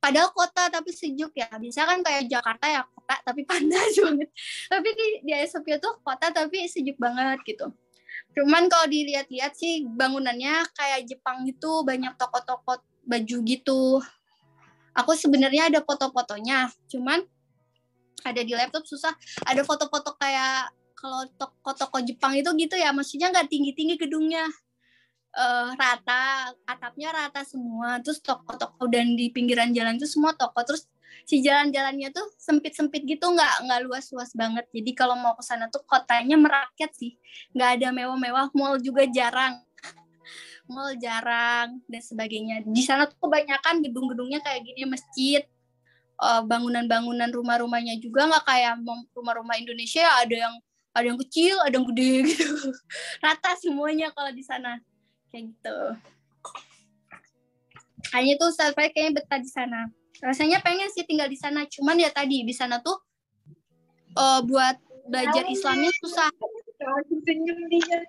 Padahal kota tapi sejuk ya. Bisa kan kayak Jakarta ya kota tapi panas banget. Tapi di di Sofia tuh kota tapi sejuk banget gitu. Cuman kalau dilihat-lihat sih bangunannya kayak Jepang gitu banyak toko-toko baju gitu. Aku sebenarnya ada foto-fotonya cuman ada di laptop susah. Ada foto-foto kayak kalau toko-toko Jepang itu gitu ya maksudnya nggak tinggi-tinggi gedungnya. Uh, rata atapnya rata semua terus toko-toko dan di pinggiran jalan itu semua toko terus si jalan-jalannya tuh sempit-sempit gitu nggak nggak luas-luas banget. Jadi kalau mau ke sana tuh kotanya merakyat sih nggak ada mewah-mewah mall juga jarang. Mall jarang dan sebagainya. Di sana tuh kebanyakan gedung-gedungnya kayak gini masjid, eh, bangunan-bangunan rumah-rumahnya juga nggak kayak rumah-rumah Indonesia ada yang ada yang kecil, ada yang gede gitu. Rata semuanya kalau di sana kayak gitu. Hanya tuh saya kayaknya betah di sana. Rasanya pengen sih tinggal di sana, cuman ya tadi di sana tuh eh, buat belajar Islamnya susah. Langsung senyum dia.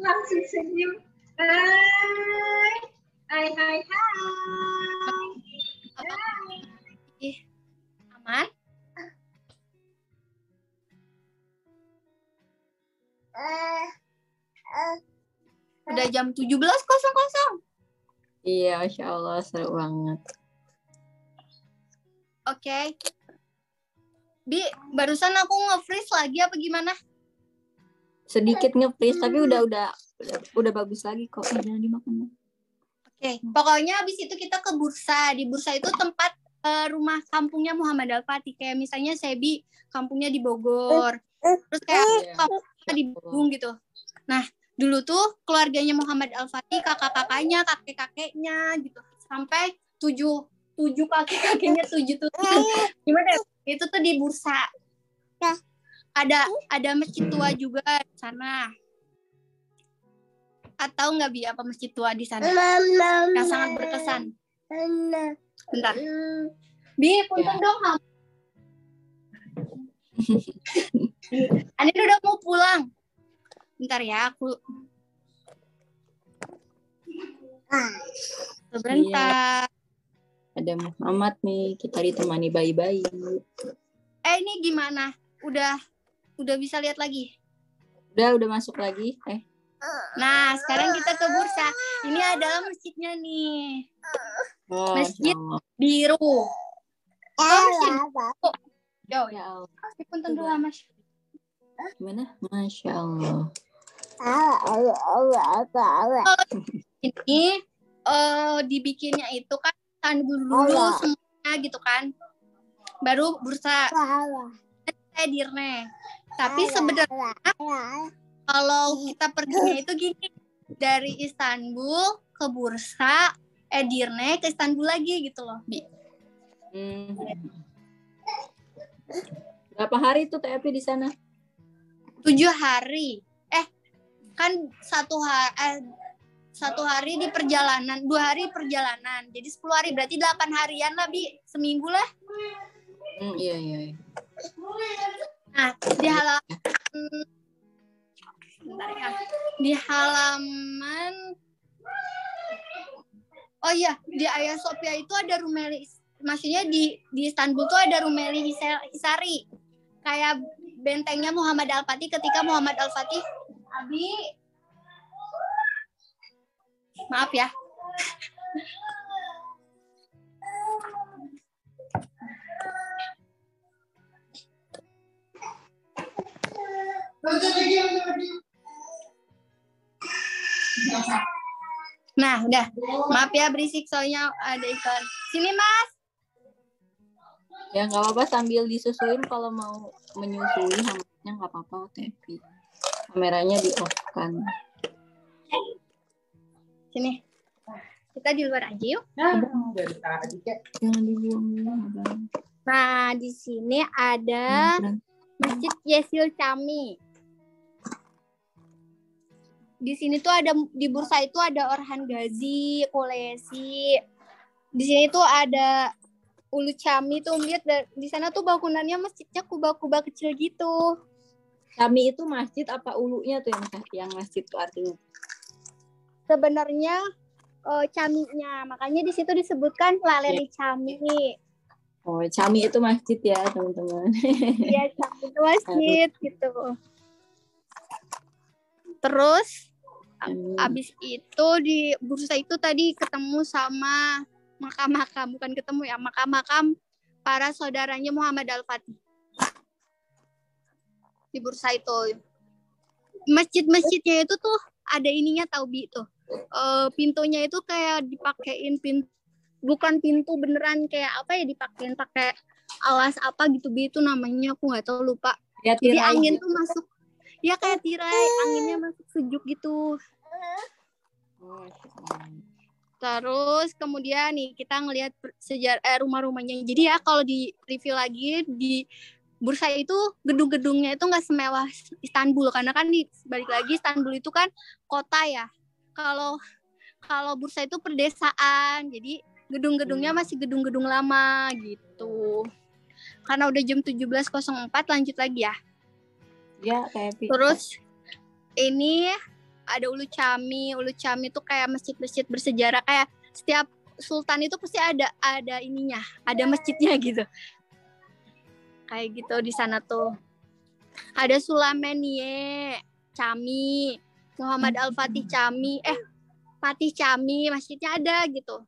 Langsung senyum. Hai. Hai, hai, hai. Aman? Udah jam 17.00. Iya, Masya Allah, seru banget. Oke. Bi, barusan aku nge-freeze lagi apa gimana? Sedikit nge-freeze, tapi udah, udah udah udah bagus lagi kok. Eh, jangan dimakan. Oke, pokoknya habis itu kita ke bursa. Di bursa itu tempat eh, rumah kampungnya Muhammad Al-Fatih. Kayak misalnya Sebi kampungnya di Bogor. Terus kayak Iya. kampungnya di Bandung gitu. Nah, dulu tuh keluarganya Muhammad Al-Fatih, kakak-kakaknya, kakek-kakeknya gitu. Sampai tujuh, tujuh kakek-kakeknya, tujuh tuh. Gimana ya? Itu tuh di bursa. Ada ada masjid tua juga di sana. Atau nggak bi apa masjid tua di sana? Yang sangat berkesan. Bentar. Bi, punten Ya. dong. Ham. Ani udah mau pulang. Bentar ya, aku. Sebentar. Ada Muhammad nih, kita ditemani bayi-bayi. Eh, ini gimana? Udah udah bisa lihat lagi. Udah, udah masuk lagi. Eh, Nah, sekarang kita ke bursa. Ini adalah masjidnya nih. oh, Masjid. Allah. Biru. Oh, masjid. Yo, Ya Allah. punten dulu Mas. Gimana? Masya Allah. Ini eh dibikinnya itu kan tanggul dulu semuanya gitu kan. Baru bursa Edirne. Tapi sebenarnya kalau kita perginya itu gini dari Istanbul ke Bursa, Edirne ke Istanbul lagi gitu loh, Bi. Hmm. Berapa hari tuh TFP di sana? Tujuh hari. Kan satu hari eh, satu hari di perjalanan, dua hari perjalanan. Jadi 10 hari berarti 8 harian lah, Bi. Seminggu lah. Hmm, iya, iya. iya. Nah, di halaman Bentar ya. Di halaman Oh iya, di Ayah Sophia itu ada Rumeli maksudnya di di Istanbul tuh ada Rumeli Hisa- Hisari. Kayak bentengnya Muhammad Al-Fatih ketika Muhammad Al-Fatih Abi Maaf ya. Nah, udah. Maaf ya berisik soalnya ada iklan. Sini, Mas. Ya nggak apa-apa sambil disusuin kalau mau menyusui hamilnya nggak apa-apa TFP. Kameranya di off kan. Sini. Kita di luar aja yuk. Jangan dibuang dulu. Abang. Nah, di sini ada Masjid Yesil Cami. Di sini tuh ada di bursa itu ada Orhan Gazi, Kolesi. Di sini tuh ada Ulu Cami tuh lihat di sana tuh bangunannya masjidnya kubah-kubah kecil gitu. Kami itu masjid apa ulunya tuh yang yang masjid tuh artinya? Sebenarnya eh, caminya, makanya di situ disebutkan Laleri Cami. Oh, Cami itu masjid ya, teman-teman. Iya, cami itu masjid gitu. Terus Cami. Abis itu di bursa itu tadi ketemu sama makam-makam, bukan ketemu ya, makam-makam para saudaranya Muhammad Al-Fatih. Di bursa itu. Masjid-masjidnya itu tuh ada ininya tau Bi tuh. Eh, pintunya itu kayak dipakein pintu bukan pintu beneran kayak apa ya dipakein pakai alas apa gitu Bi itu namanya aku nggak tahu lupa. Ya, Jadi angin tuh masuk ya kayak tirai, anginnya masuk sejuk gitu. Terus kemudian nih kita ngelihat sejarah eh, rumah-rumahnya. Jadi ya kalau di review lagi di bursa itu gedung-gedungnya itu nggak semewah Istanbul karena kan di balik lagi Istanbul itu kan kota ya. Kalau kalau bursa itu perdesaan. Jadi gedung-gedungnya masih gedung-gedung lama gitu. Karena udah jam 17.04 lanjut lagi ya. Ya, kayak Terus ini ada Ulu Cami. Ulu Cami itu kayak masjid-masjid bersejarah kayak setiap sultan itu pasti ada ada ininya, ada masjidnya gitu. Kayak gitu di sana tuh. Ada Sulamenie, Cami, Muhammad Al-Fatih Cami, eh Fatih Cami, masjidnya ada gitu.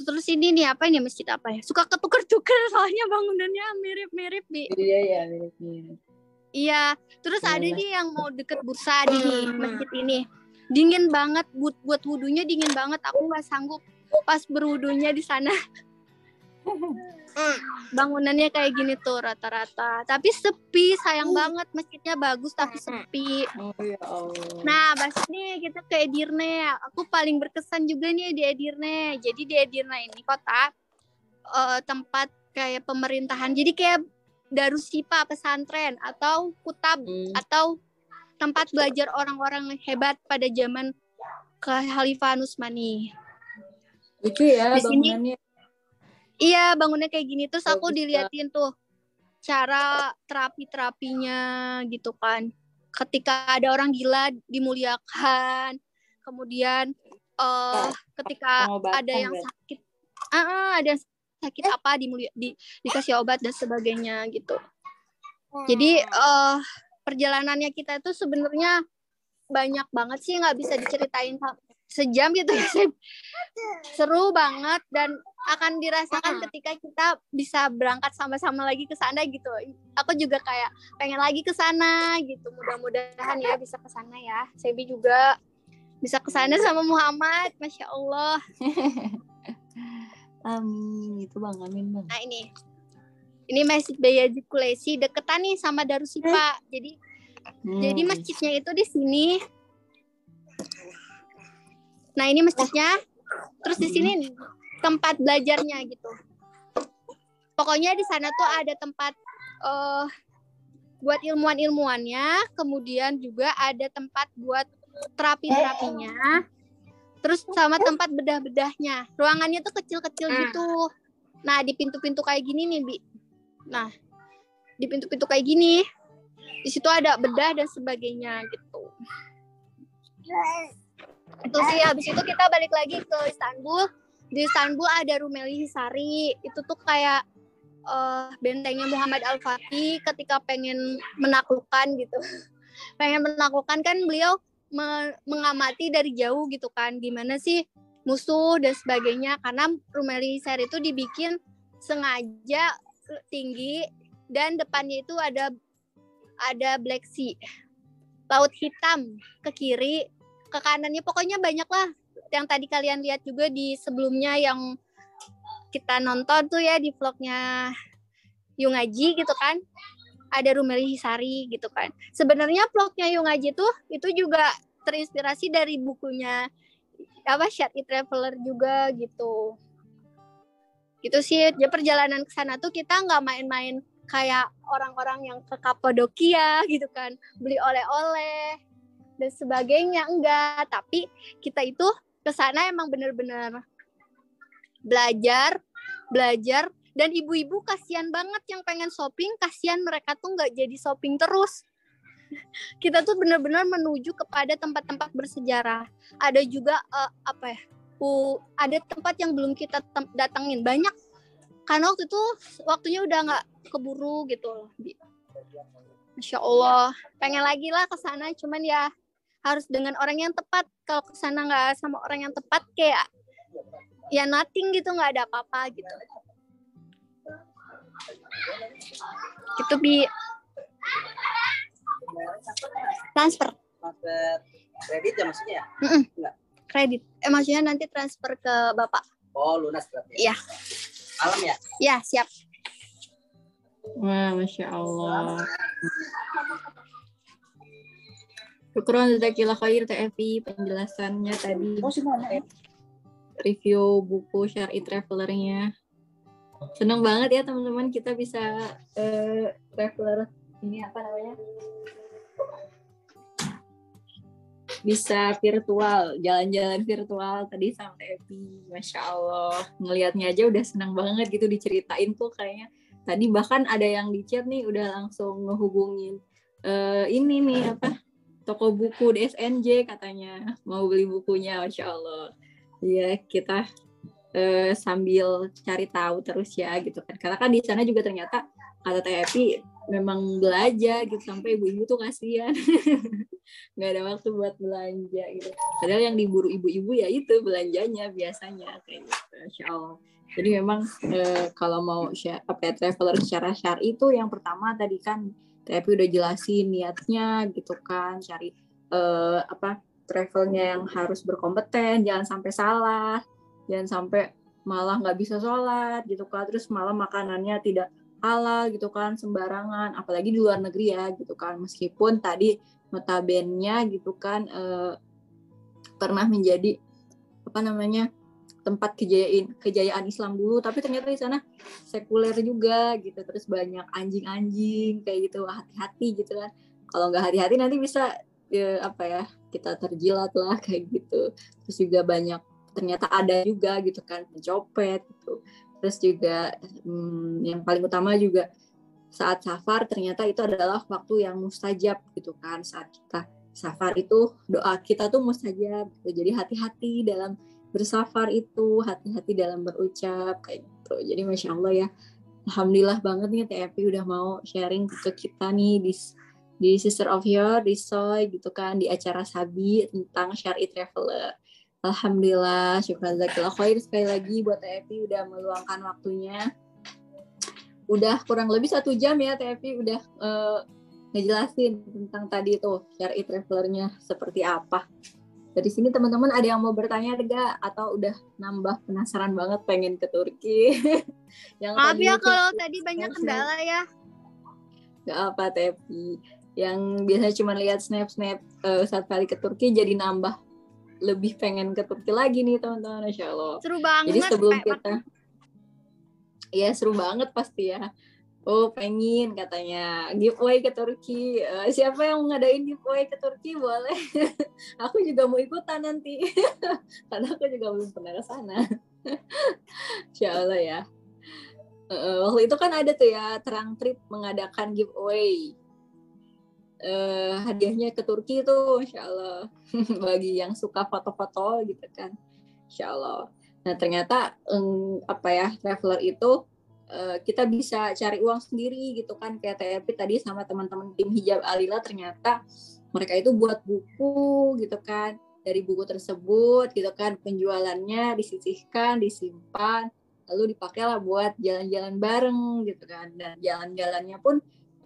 Terus ini nih apa ini masjid apa ya? Suka ketuker-tuker soalnya bangunannya mirip-mirip bi. Iya, iya, mirip-mirip. Iya, terus ada Iya. nih yang mau deket bursa di masjid ini. Dingin banget, buat buat wudhunya dingin banget. Aku nggak sanggup pas berwudhunya di sana. Bangunannya kayak gini tuh rata-rata. Tapi sepi, sayang banget masjidnya bagus tapi sepi. Oh ya Allah. Nah, bahas nih kita ke Edirne. Aku paling berkesan juga nih di Edirne. Jadi di Edirne ini kota eh, tempat kayak pemerintahan. Jadi kayak Darussipa pesantren atau kutab Hmm. atau tempat belajar orang-orang hebat pada zaman Kekhalifahan Utsmani. Lucu ya Di sini- bangunannya. Iya, bangunnya kayak gini terus aku diliatin tuh cara terapi-terapinya gitu kan. Ketika ada orang gila dimuliakan. Kemudian eh ketika Pengobatan ada yang sakit ah ah, ada yang sakit apa dimulia di, dikasih obat dan sebagainya gitu. Jadi eh perjalanannya kita itu sebenarnya banyak banget sih nggak bisa diceritain sejam gitu ya. Seb. Seru banget dan akan dirasakan ketika kita bisa berangkat sama-sama lagi ke sana gitu. Aku juga kayak pengen lagi ke sana gitu. Mudah-mudahan ya bisa ke sana ya. Sebi juga bisa ke sana sama Muhammad, masya Allah. Amin, itu Bang, amin Bang. Nah ini, ini Masjid Bayazid Kulesi deketan nih sama Darussipa. Jadi Hmm. Jadi masjidnya itu di sini. Nah ini masjidnya. Terus di sini tempat belajarnya gitu. Pokoknya di sana tuh ada tempat eh buat ilmuwan-ilmuwannya, kemudian juga ada tempat buat terapi-terapinya. Terus sama tempat bedah-bedahnya. Ruangannya tuh kecil-kecil gitu. Nah, di pintu-pintu kayak gini nih, Bi. Nah, di pintu-pintu kayak gini di situ ada bedah dan sebagainya gitu. Itu sih habis itu kita balik lagi ke Istanbul. Di Istanbul ada Rumeli Hisari. Itu tuh kayak eh, bentengnya Muhammad Al Fatih ketika pengen menaklukkan gitu. pengen menaklukkan kan beliau me- mengamati dari jauh gitu kan gimana sih musuh dan sebagainya karena Rumeli Hisari itu dibikin sengaja tinggi dan depannya itu ada ada Black Sea, laut hitam ke kiri, ke kanannya pokoknya banyak lah. Yang tadi kalian lihat juga di sebelumnya yang kita nonton tuh ya di vlognya Yungaji gitu kan. Ada Rumeli Hisari gitu kan. Sebenarnya vlognya Yungaji tuh itu juga terinspirasi dari bukunya apa Shadi Traveler juga gitu. Gitu sih, ya perjalanan ke sana tuh kita nggak main-main kayak orang-orang yang ke Kapadokia gitu kan beli oleh-oleh dan sebagainya. Enggak tapi kita itu ke sana emang bener-bener belajar belajar dan ibu-ibu kasihan banget yang pengen shopping kasihan mereka tuh nggak jadi shopping terus. Kita tuh bener-bener menuju kepada tempat-tempat bersejarah. Ada juga eh, apa ya uh, ada tempat yang belum kita datengin. Banyak. Karena waktu itu waktunya udah nggak keburu gitu loh. Masya Allah, pengen lagi lah ke sana, cuman ya harus dengan orang yang tepat. Kalau ke sana nggak sama orang yang tepat kayak ya nothing gitu, nggak ada apa-apa gitu. Gitu bi transfer transfer kredit ya maksudnya ya? kredit. Eh maksudnya nanti transfer ke bapak. Oh lunas berarti. Iya. Malam ya? Ya siap. Wah, masya Allah. Syukron Zakila Khair TFI penjelasannya tadi review buku Syari Travelernya. Seneng banget ya teman-teman kita bisa eh, traveler ini apa namanya? Bisa virtual, jalan-jalan virtual tadi sama Epi, masya Allah. Ngelihatnya aja udah seneng banget gitu diceritain tuh kayaknya. Tadi bahkan ada yang di chat nih udah langsung ngehubungin eh, ini nih apa toko buku di SNJ katanya mau beli bukunya, masya Allah. Iya kita eh, sambil cari tahu terus ya gitu kan. Karena kan di sana juga ternyata kata Epi memang belanja gitu sampai ibu-ibu tuh kasihan nggak ada waktu buat belanja gitu. Padahal yang diburu ibu-ibu ya itu belanjanya biasanya kayak gitu. Masya Allah. Jadi memang eh, kalau mau apa ya, traveler secara syari itu yang pertama tadi kan Teh Epi udah jelasin niatnya gitu kan cari eh, apa travelnya yang harus berkompeten, jangan sampai salah, jangan sampai malah nggak bisa sholat gitu kan, terus malah makanannya tidak halal gitu kan, sembarangan, apalagi di luar negeri ya gitu kan, meskipun tadi notabennya gitu kan eh, pernah menjadi apa namanya tempat kejayaan kejayaan Islam dulu, tapi ternyata di sana sekuler juga gitu, terus banyak anjing-anjing kayak gitu, hati-hati gitu kan, kalau nggak hati-hati nanti bisa ya, apa ya kita terjilat lah kayak gitu. Terus juga banyak ternyata ada juga gitu kan pencopet gitu. Terus juga hmm, yang paling utama juga saat safar ternyata itu adalah waktu yang mustajab gitu kan. Saat kita safar itu doa kita tuh mustajab gitu. jadi hati-hati dalam bersafar itu hati-hati dalam berucap kayak gitu jadi masya Allah ya alhamdulillah banget nih TFP udah mau sharing ke kita nih di di Sister of Your, di Soy gitu kan, di acara Sabi tentang Syari Traveler. Alhamdulillah, syukur zakillah khair sekali lagi buat TFI udah meluangkan waktunya. Udah kurang lebih satu jam ya TFI udah uh, ngejelasin tentang tadi tuh Syari Travelernya seperti apa. Dari sini teman-teman ada yang mau bertanya enggak atau udah nambah penasaran banget pengen ke Turki? yang Maaf ya kalau tadi banyak kendala ya. Gak apa Tepi yang biasa cuma lihat snap snap uh, saat kali ke Turki jadi nambah lebih pengen ke Turki lagi nih teman-teman Insya Allah. Seru banget. Jadi sebelum kita, ya seru banget pasti ya. Oh pengen katanya giveaway ke Turki. Uh, siapa yang ngadain giveaway ke Turki boleh. aku juga mau ikutan nanti. Karena aku juga belum pernah ke sana. Insya Allah ya. Uh, waktu itu kan ada tuh ya terang trip mengadakan giveaway uh, hadiahnya ke Turki itu Insya Allah bagi yang suka foto-foto gitu kan Insya Allah nah ternyata um, apa ya traveler itu uh, kita bisa cari uang sendiri gitu kan. Kayak TFP tadi sama teman-teman tim hijab Alila ternyata mereka itu buat buku gitu kan. Dari buku tersebut gitu kan penjualannya disisihkan disimpan lalu dipakailah buat jalan-jalan bareng gitu kan. Dan jalan-jalannya pun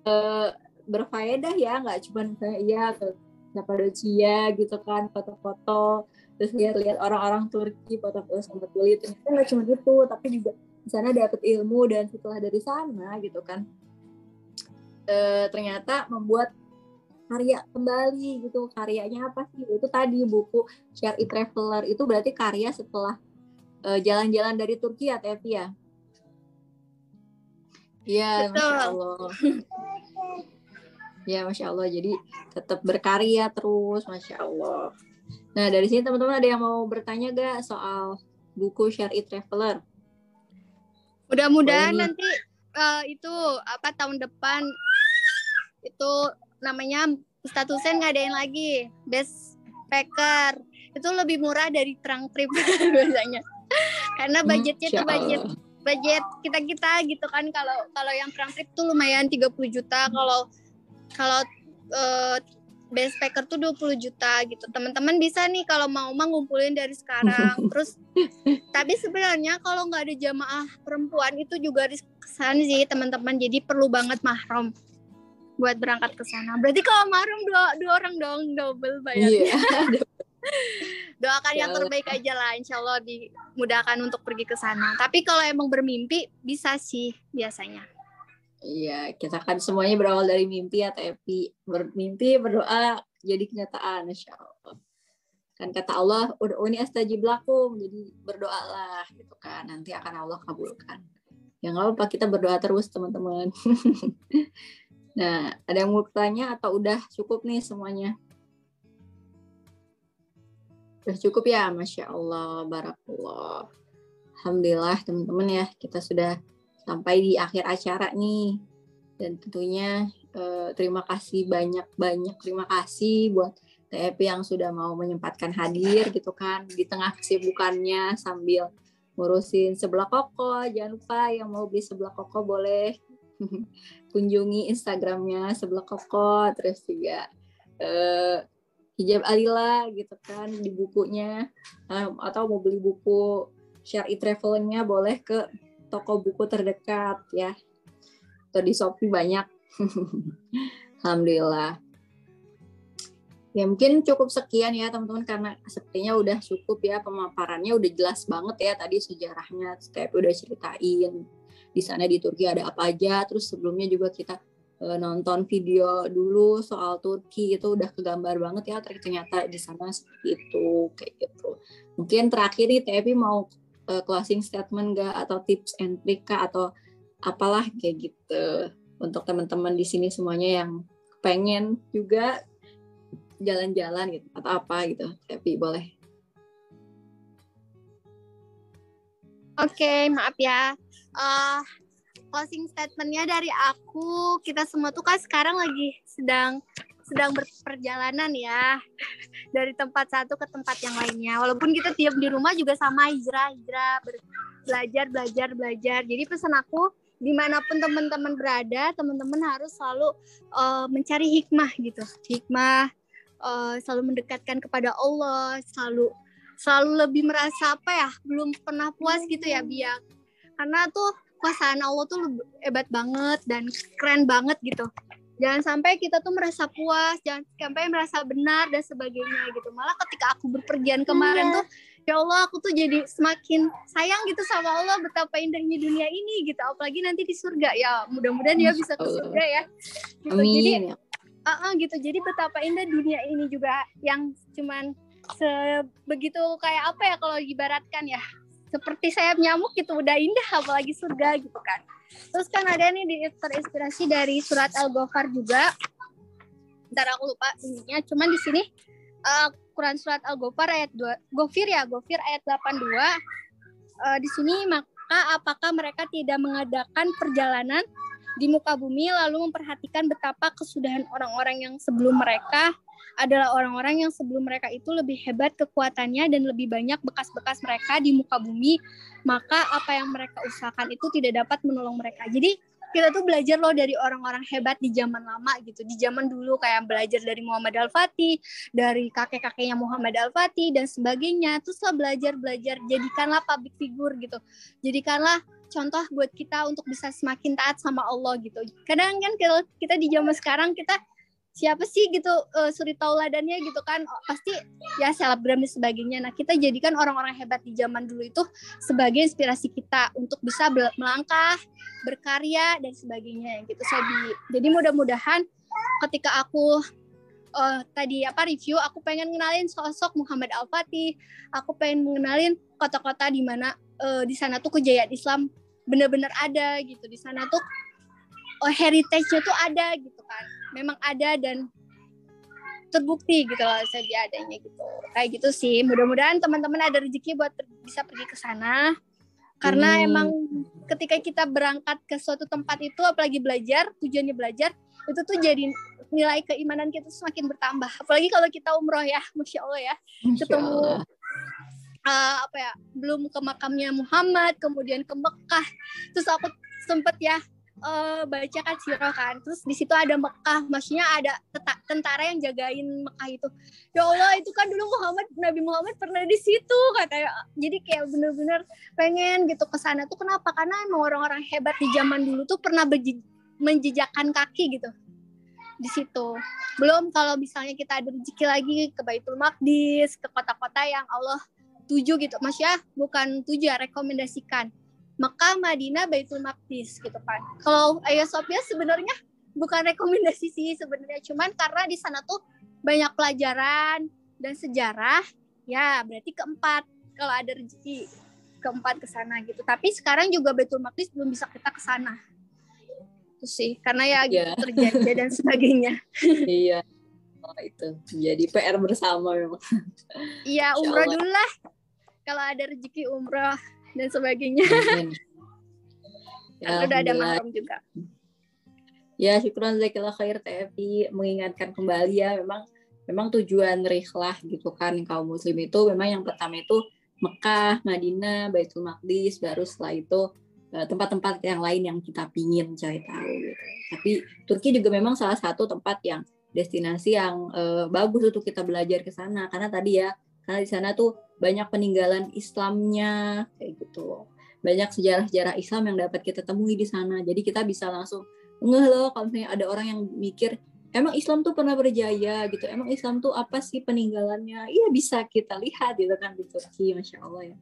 uh, berfaedah ya nggak cuma kayak iya ke Cappadocia gitu kan foto-foto terus lihat-lihat orang-orang Turki foto-foto sama kulit ternyata nggak cuma itu tapi juga di sana dapat ilmu dan setelah dari sana gitu kan e, ternyata membuat karya kembali gitu karyanya apa sih itu tadi buku Share It Traveler itu berarti karya setelah jalan-jalan dari Turki ya Tevi ya Iya, Masya Allah. Ya, Masya Allah. Jadi tetap berkarya terus, Masya Allah. Nah, dari sini teman-teman ada yang mau bertanya gak soal buku Share It Traveler? Mudah-mudahan nanti uh, itu apa tahun depan itu namanya statusnya ngadain lagi best packer. Itu lebih murah dari terang trip biasanya. Karena budgetnya tuh budget budget kita kita gitu kan. Kalau kalau yang terang trip tuh lumayan 30 juta. Kalau kalau uh, base packer tuh 20 juta gitu. Teman-teman bisa nih kalau mau mah ngumpulin dari sekarang. Terus tapi sebenarnya kalau nggak ada jamaah perempuan itu juga riskan sih teman-teman. Jadi perlu banget mahram buat berangkat ke sana. Berarti kalau mahram dua, dua orang dong double bayarnya. Yeah. Doakan yang terbaik aja lah, insya Allah dimudahkan untuk pergi ke sana. Tapi kalau emang bermimpi bisa sih biasanya. Iya, kita kan semuanya berawal dari mimpi ya, Tepi. Bermimpi, berdoa, jadi kenyataan insya Allah. Kan kata Allah udah ini astajib lakum jadi berdoalah gitu kan. Nanti akan Allah kabulkan. Yang nggak apa kita berdoa terus teman-teman. Nah ada yang mau bertanya atau udah cukup nih semuanya? Udah cukup ya masya Allah. Barakallah. Alhamdulillah teman-teman ya kita sudah sampai di akhir acara nih. Dan tentunya eh, terima kasih banyak banyak terima kasih buat TEP yang sudah mau menyempatkan hadir gitu kan di tengah kesibukannya sambil ngurusin sebelah koko. Jangan lupa yang mau beli sebelah koko boleh kunjungi Instagramnya sebelah koko. Terus juga uh, hijab Alila gitu kan di bukunya. Um, atau mau beli buku share travelingnya boleh ke toko buku terdekat ya. Atau di Shopee banyak. Alhamdulillah. Ya mungkin cukup sekian ya teman-teman karena sepertinya udah cukup ya pemaparannya udah jelas banget ya tadi sejarahnya. Setiap udah ceritain di sana di Turki ada apa aja. Terus sebelumnya juga kita e, nonton video dulu soal Turki itu udah kegambar banget ya ternyata di sana seperti itu kayak gitu. Mungkin terakhir nih TFI mau e, closing statement gak atau tips and trick kah? Atau apalah kayak gitu untuk teman-teman di sini semuanya yang pengen juga jalan-jalan gitu atau apa gitu. Tapi boleh. Oke, okay, maaf ya. Uh, closing statementnya dari aku, kita semua tuh kan sekarang lagi sedang sedang berperjalanan ya dari tempat satu ke tempat yang lainnya. Walaupun kita tiap di rumah juga sama hijrah hijrah belajar belajar belajar. Jadi pesan aku di mana pun teman-teman berada, teman-teman harus selalu uh, mencari hikmah gitu, hikmah uh, selalu mendekatkan kepada Allah, selalu selalu lebih merasa apa ya, belum pernah puas gitu ya biar karena tuh kuasaan Allah tuh hebat banget dan keren banget gitu. Jangan sampai kita tuh merasa puas, jangan sampai merasa benar dan sebagainya gitu. Malah ketika aku berpergian kemarin iya. tuh ya Allah aku tuh jadi semakin sayang gitu sama Allah betapa indahnya dunia ini gitu apalagi nanti di surga ya mudah-mudahan dia bisa ke surga ya gitu. Amin. jadi ya uh -uh, gitu jadi betapa indah dunia ini juga yang cuman sebegitu kayak apa ya kalau dibaratkan ya seperti sayap nyamuk gitu udah indah apalagi surga gitu kan terus kan ada nih terinspirasi dari surat al-ghafar juga. Ntar aku lupa ininya. Cuman di sini uh, Quran surat al-ghafar ayat 2 Gofir ya Gofir ayat 82 uh, di sini maka apakah mereka tidak mengadakan perjalanan di muka bumi lalu memperhatikan betapa kesudahan orang-orang yang sebelum mereka adalah orang-orang yang sebelum mereka itu lebih hebat kekuatannya dan lebih banyak bekas-bekas mereka di muka bumi. Maka apa yang mereka usahakan itu tidak dapat menolong mereka. Jadi kita tuh belajar loh dari orang-orang hebat di zaman lama gitu. Di zaman dulu kayak belajar dari Muhammad Al Fatih dari kakek-kakeknya Muhammad Al Fatih dan sebagainya. Terus lah belajar belajar jadikanlah public figure gitu. Jadikanlah contoh buat kita untuk bisa semakin taat sama Allah gitu. Kadang kan kalau kita di zaman sekarang kita siapa sih gitu uh, suri tauladannya gitu kan oh, pasti ya selebgram dan sebagainya. Nah kita jadikan orang-orang hebat di zaman dulu itu sebagai inspirasi kita untuk bisa melangkah, berkarya dan sebagainya gitu. Jadi jadi mudah-mudahan ketika aku uh, tadi apa review aku pengen ngenalin sosok Muhammad Al Fatih aku pengen mengenalin kota-kota di mana uh, di sana tuh kejayaan Islam benar-benar ada gitu. Di sana tuh oh, heritage-nya tuh ada gitu kan. Memang ada dan terbukti gitu loh saya adanya gitu. Kayak gitu sih. Mudah-mudahan teman-teman ada rezeki buat bisa pergi ke sana. Karena hmm. emang ketika kita berangkat ke suatu tempat itu apalagi belajar tujuannya belajar itu tuh jadi nilai keimanan kita semakin bertambah. Apalagi kalau kita umroh ya masya allah ya. Ketemu uh, apa ya belum ke makamnya Muhammad kemudian ke Mekah. Terus aku sempet ya uh, baca kan sirah kan. Terus di situ ada Mekah maksudnya ada tentara yang jagain Mekah itu. Ya Allah itu kan dulu Muhammad Nabi Muhammad pernah di situ katanya. Jadi kayak bener-bener pengen gitu ke sana tuh. Kenapa? Karena emang orang-orang hebat di zaman dulu tuh pernah menjejakkan kaki gitu di situ. Belum kalau misalnya kita ada rezeki lagi ke Baitul Maqdis, ke kota-kota yang Allah tujuh gitu mas ya bukan tujuh ya rekomendasikan Mekah Madinah Baitul Maqdis gitu kan kalau Ayah Sophia sebenarnya bukan rekomendasi sih sebenarnya cuman karena di sana tuh banyak pelajaran dan sejarah, ya berarti keempat kalau ada rezeki keempat ke sana gitu. Tapi sekarang juga Betul Maqdis belum bisa kita ke sana. Itu sih, karena ya gitu Iya. terjadi dan sebagainya. iya oh, itu jadi PR bersama memang Iya, umroh dulu lah. Kalau ada rezeki umroh dan sebagainya. Ya, udah ada mahram juga. Ya, syukuran zakillah khair TFI mengingatkan kembali ya memang memang tujuan rihlah gitu kan kaum muslim itu memang yang pertama itu Mekah, Madinah, Baitul Maqdis, baru setelah itu eh, tempat-tempat yang lain yang kita pingin cari tahu gitu. Tapi Turki juga memang salah satu tempat yang destinasi yang eh, bagus untuk kita belajar ke sana karena tadi ya karena di sana tuh banyak peninggalan Islamnya kayak gitu. Banyak sejarah-sejarah Islam yang dapat kita temui di sana. Jadi kita bisa langsung ngeh loh kalau misalnya ada orang yang mikir emang Islam tuh pernah berjaya? gitu. Emang Islam tuh apa sih peninggalannya? Iya bisa kita lihat gitu kan di Turki masya Allah ya.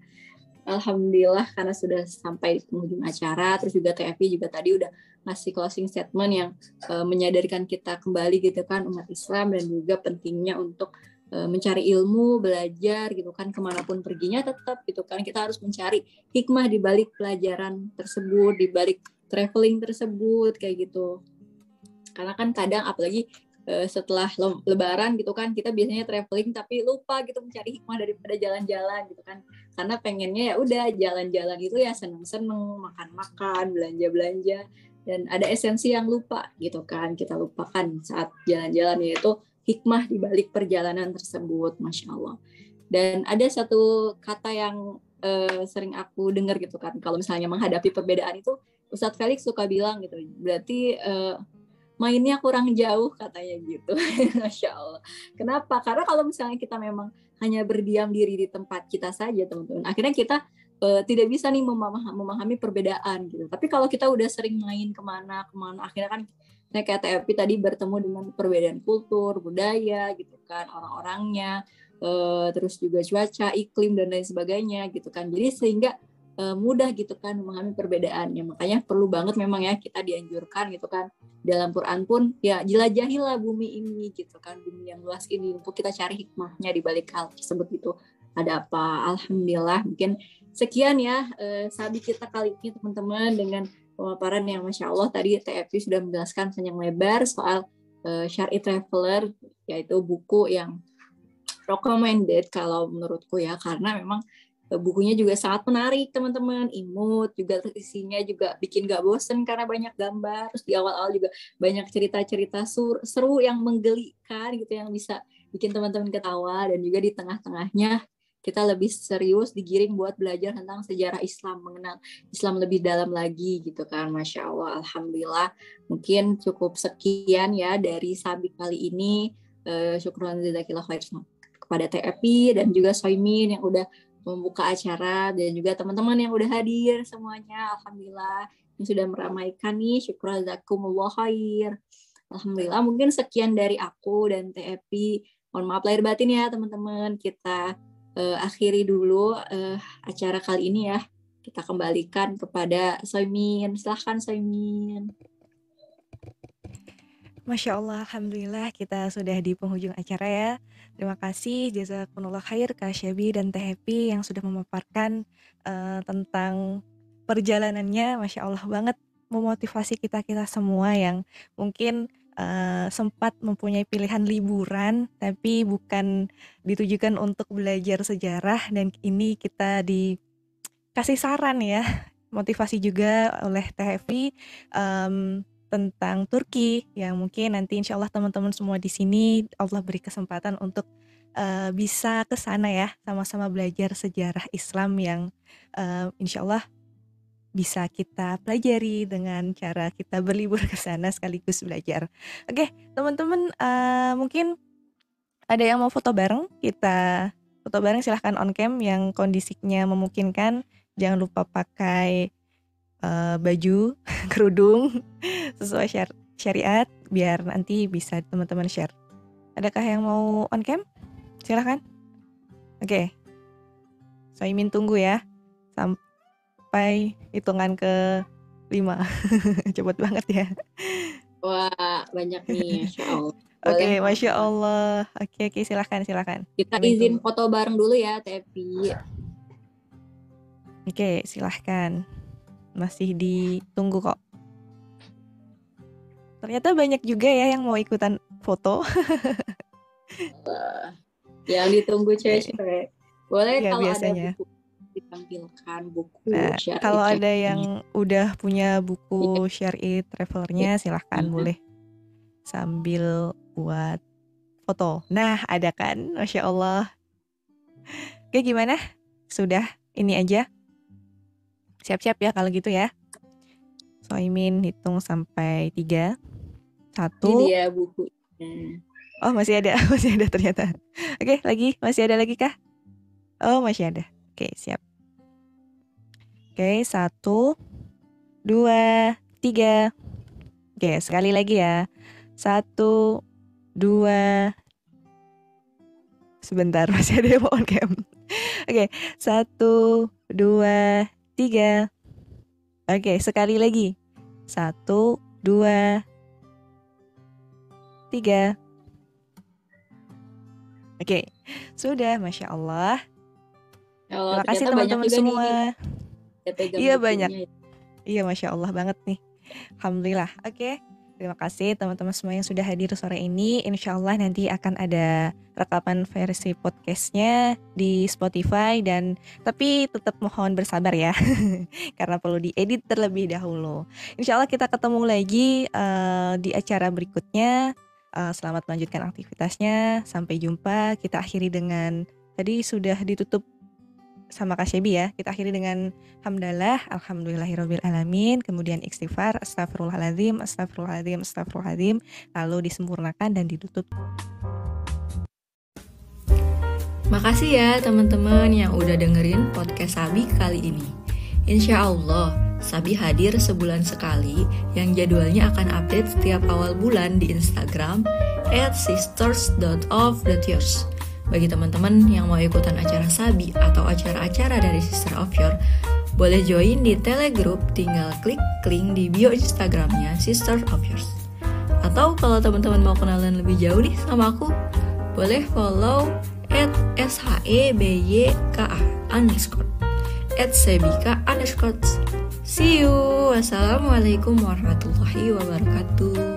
Alhamdulillah karena sudah sampai penghujung acara. Terus juga TFI juga tadi udah ngasih closing statement yang eh, menyadarkan kita kembali gitu kan umat Islam dan juga pentingnya untuk mencari ilmu belajar gitu kan ke mana pun perginya tetap gitu kan. Kita harus mencari hikmah di balik pelajaran tersebut di balik traveling tersebut kayak gitu. Karena kan kadang apalagi eh, setelah lebaran gitu kan kita biasanya traveling tapi lupa gitu mencari hikmah daripada jalan-jalan gitu kan. Karena pengennya ya udah jalan-jalan itu ya seneng-seneng makan-makan belanja-belanja dan ada esensi yang lupa gitu kan kita lupakan saat jalan-jalan yaitu hikmah di balik perjalanan tersebut masya Allah. Dan ada satu kata yang eh, sering aku dengar gitu kan kalau misalnya menghadapi perbedaan itu Ustadz Felix suka bilang gitu berarti eh, mainnya kurang jauh katanya gitu. Masya Allah. Kenapa? Karena kalau misalnya kita memang hanya berdiam diri di tempat kita saja teman-teman akhirnya kita eh, tidak bisa nih memahami, memahami perbedaan gitu. Tapi kalau kita udah sering main ke mana ke mana akhirnya kan saya kayak TFP tadi bertemu dengan perbedaan kultur budaya gitu kan orang-orangnya eh, terus juga cuaca iklim dan lain sebagainya gitu kan. Jadi sehingga eh, mudah gitu kan memahami perbedaannya. Makanya perlu banget memang ya kita dianjurkan gitu kan. Dalam Quran pun ya jelajahilah bumi ini gitu kan bumi yang luas ini untuk kita cari hikmahnya di balik hal tersebut itu ada apa? Alhamdulillah mungkin sekian ya eh, sabi kita kali ini teman-teman dengan pemaparan yang masya Allah tadi TFP sudah menjelaskan panjang lebar soal eh, Syari Traveler yaitu buku yang recommended kalau menurutku ya. Karena memang eh, bukunya juga sangat menarik teman-teman. Imut juga isinya juga bikin gak bosen karena banyak gambar. Terus di awal-awal juga banyak cerita-cerita seru yang menggelikan gitu yang bisa bikin teman-teman ketawa. Dan juga di tengah-tengahnya kita lebih serius digiring buat belajar tentang sejarah Islam mengenal Islam lebih dalam lagi gitu kan Masya Allah. Alhamdulillah mungkin cukup sekian ya dari Sabi kali ini. Eh, syukran jazakillah kepada TFI dan juga Soimin yang udah membuka acara dan juga teman-teman yang udah hadir semuanya. Alhamdulillah yang sudah meramaikan nih syukur jazakumullah khair. Alhamdulillah mungkin sekian dari aku dan TFI mohon maaf lahir batin ya teman-teman. Kita eh, akhiri dulu eh, acara kali ini ya kita kembalikan kepada Soimin silahkan Soimin Masya Allah, Alhamdulillah kita sudah di penghujung acara ya. Terima kasih Jazakumullah Khair Kak Syabi dan Teh Happy yang sudah memaparkan eh, tentang perjalanannya. Masya Allah banget memotivasi kita-kita semua yang mungkin eh, sempat mempunyai pilihan liburan tapi bukan ditujukan untuk belajar sejarah dan ini kita dikasih saran ya motivasi juga oleh Teh em, tentang Turki yang mungkin nanti insya Allah teman-teman semua di sini Allah beri kesempatan untuk eh, bisa ke sana ya sama-sama belajar sejarah Islam yang eh, insya Allah bisa kita pelajari dengan cara kita berlibur ke sana sekaligus belajar. Oke teman-teman eh, mungkin ada yang mau foto bareng kita foto bareng silahkan on cam yang kondisinya memungkinkan jangan lupa pakai eh, baju kerudung sesuai syar- syariat biar nanti bisa teman-teman share. Adakah yang mau on cam? Silahkan. Oke. Soimin tunggu ya sampai hitungan ke lima. Cepet banget ya. wah banyak nih Masya Allah Oke, Boleh. masya Allah. Oke, oke, silahkan, silahkan. Kita Kami izin tunggu. foto bareng dulu ya, Tepi. Oke, silahkan. Masih ditunggu kok. Ternyata banyak juga ya yang mau ikutan foto. Yang ditunggu cewek-cewek. Boleh Iya, kalau biasanya. ada buku ditampilkan buku Nah, syari kalau ada travelnya. yang udah punya buku share it travelernya, silahkan Mhm. boleh sambil buat foto. Nah, ada kan? Masya Allah. Oke, gimana? Sudah ini aja? Siap-siap ya kalau gitu ya. Soimin hitung sampai tiga. Ini Satu. dia bukunya. Oh, masih ada. Masih ada ternyata. Oke, lagi. Masih ada lagi kah? Oh, masih ada. Oke, siap. Oke, satu, dua, tiga. Oke, sekali lagi ya. Satu, dua. Sebentar, masih ada yang mau on cam. Oke, satu, dua, tiga. Oke, sekali lagi. Satu, dua, tiga. Oke, sudah, masya Allah. Oh, Terima kasih teman-teman semua. nih pegang Iya, banyak. ya. Iya, masya Allah banget nih. Alhamdulillah. Oke, terima kasih teman-teman semua yang sudah hadir sore ini. Insya Allah nanti akan ada rekaman versi podcastnya di Spotify dan tapi tetap mohon bersabar ya, karena perlu diedit terlebih dahulu. Insya Allah kita ketemu lagi eh, di acara berikutnya. Eh, selamat melanjutkan aktivitasnya. Sampai jumpa. Kita akhiri dengan tadi sudah ditutup sama Kak Shebi ya. Kita akhiri dengan hamdalah, alhamdulillahirabbil alamin, kemudian istighfar, astagfirullahaladzim, astagfirullahaladzim, astagfirullahaladzim, lalu disempurnakan dan ditutup. Makasih ya teman-teman yang udah dengerin podcast Sabi kali ini. Insya Allah, Sabi hadir sebulan sekali yang jadwalnya akan update setiap awal bulan di Instagram at sisters.of.yours. Bagi teman-teman yang mau ikutan acara Sabi atau acara-acara dari Sister of Your, boleh join di Telegroup tinggal klik link di bio Instagramnya Sister of Yours. Atau kalau teman-teman mau kenalan lebih jauh nih sama aku, boleh follow at shebyka underscore. At sebika underscore. See you. Wassalamualaikum warahmatullahi wabarakatuh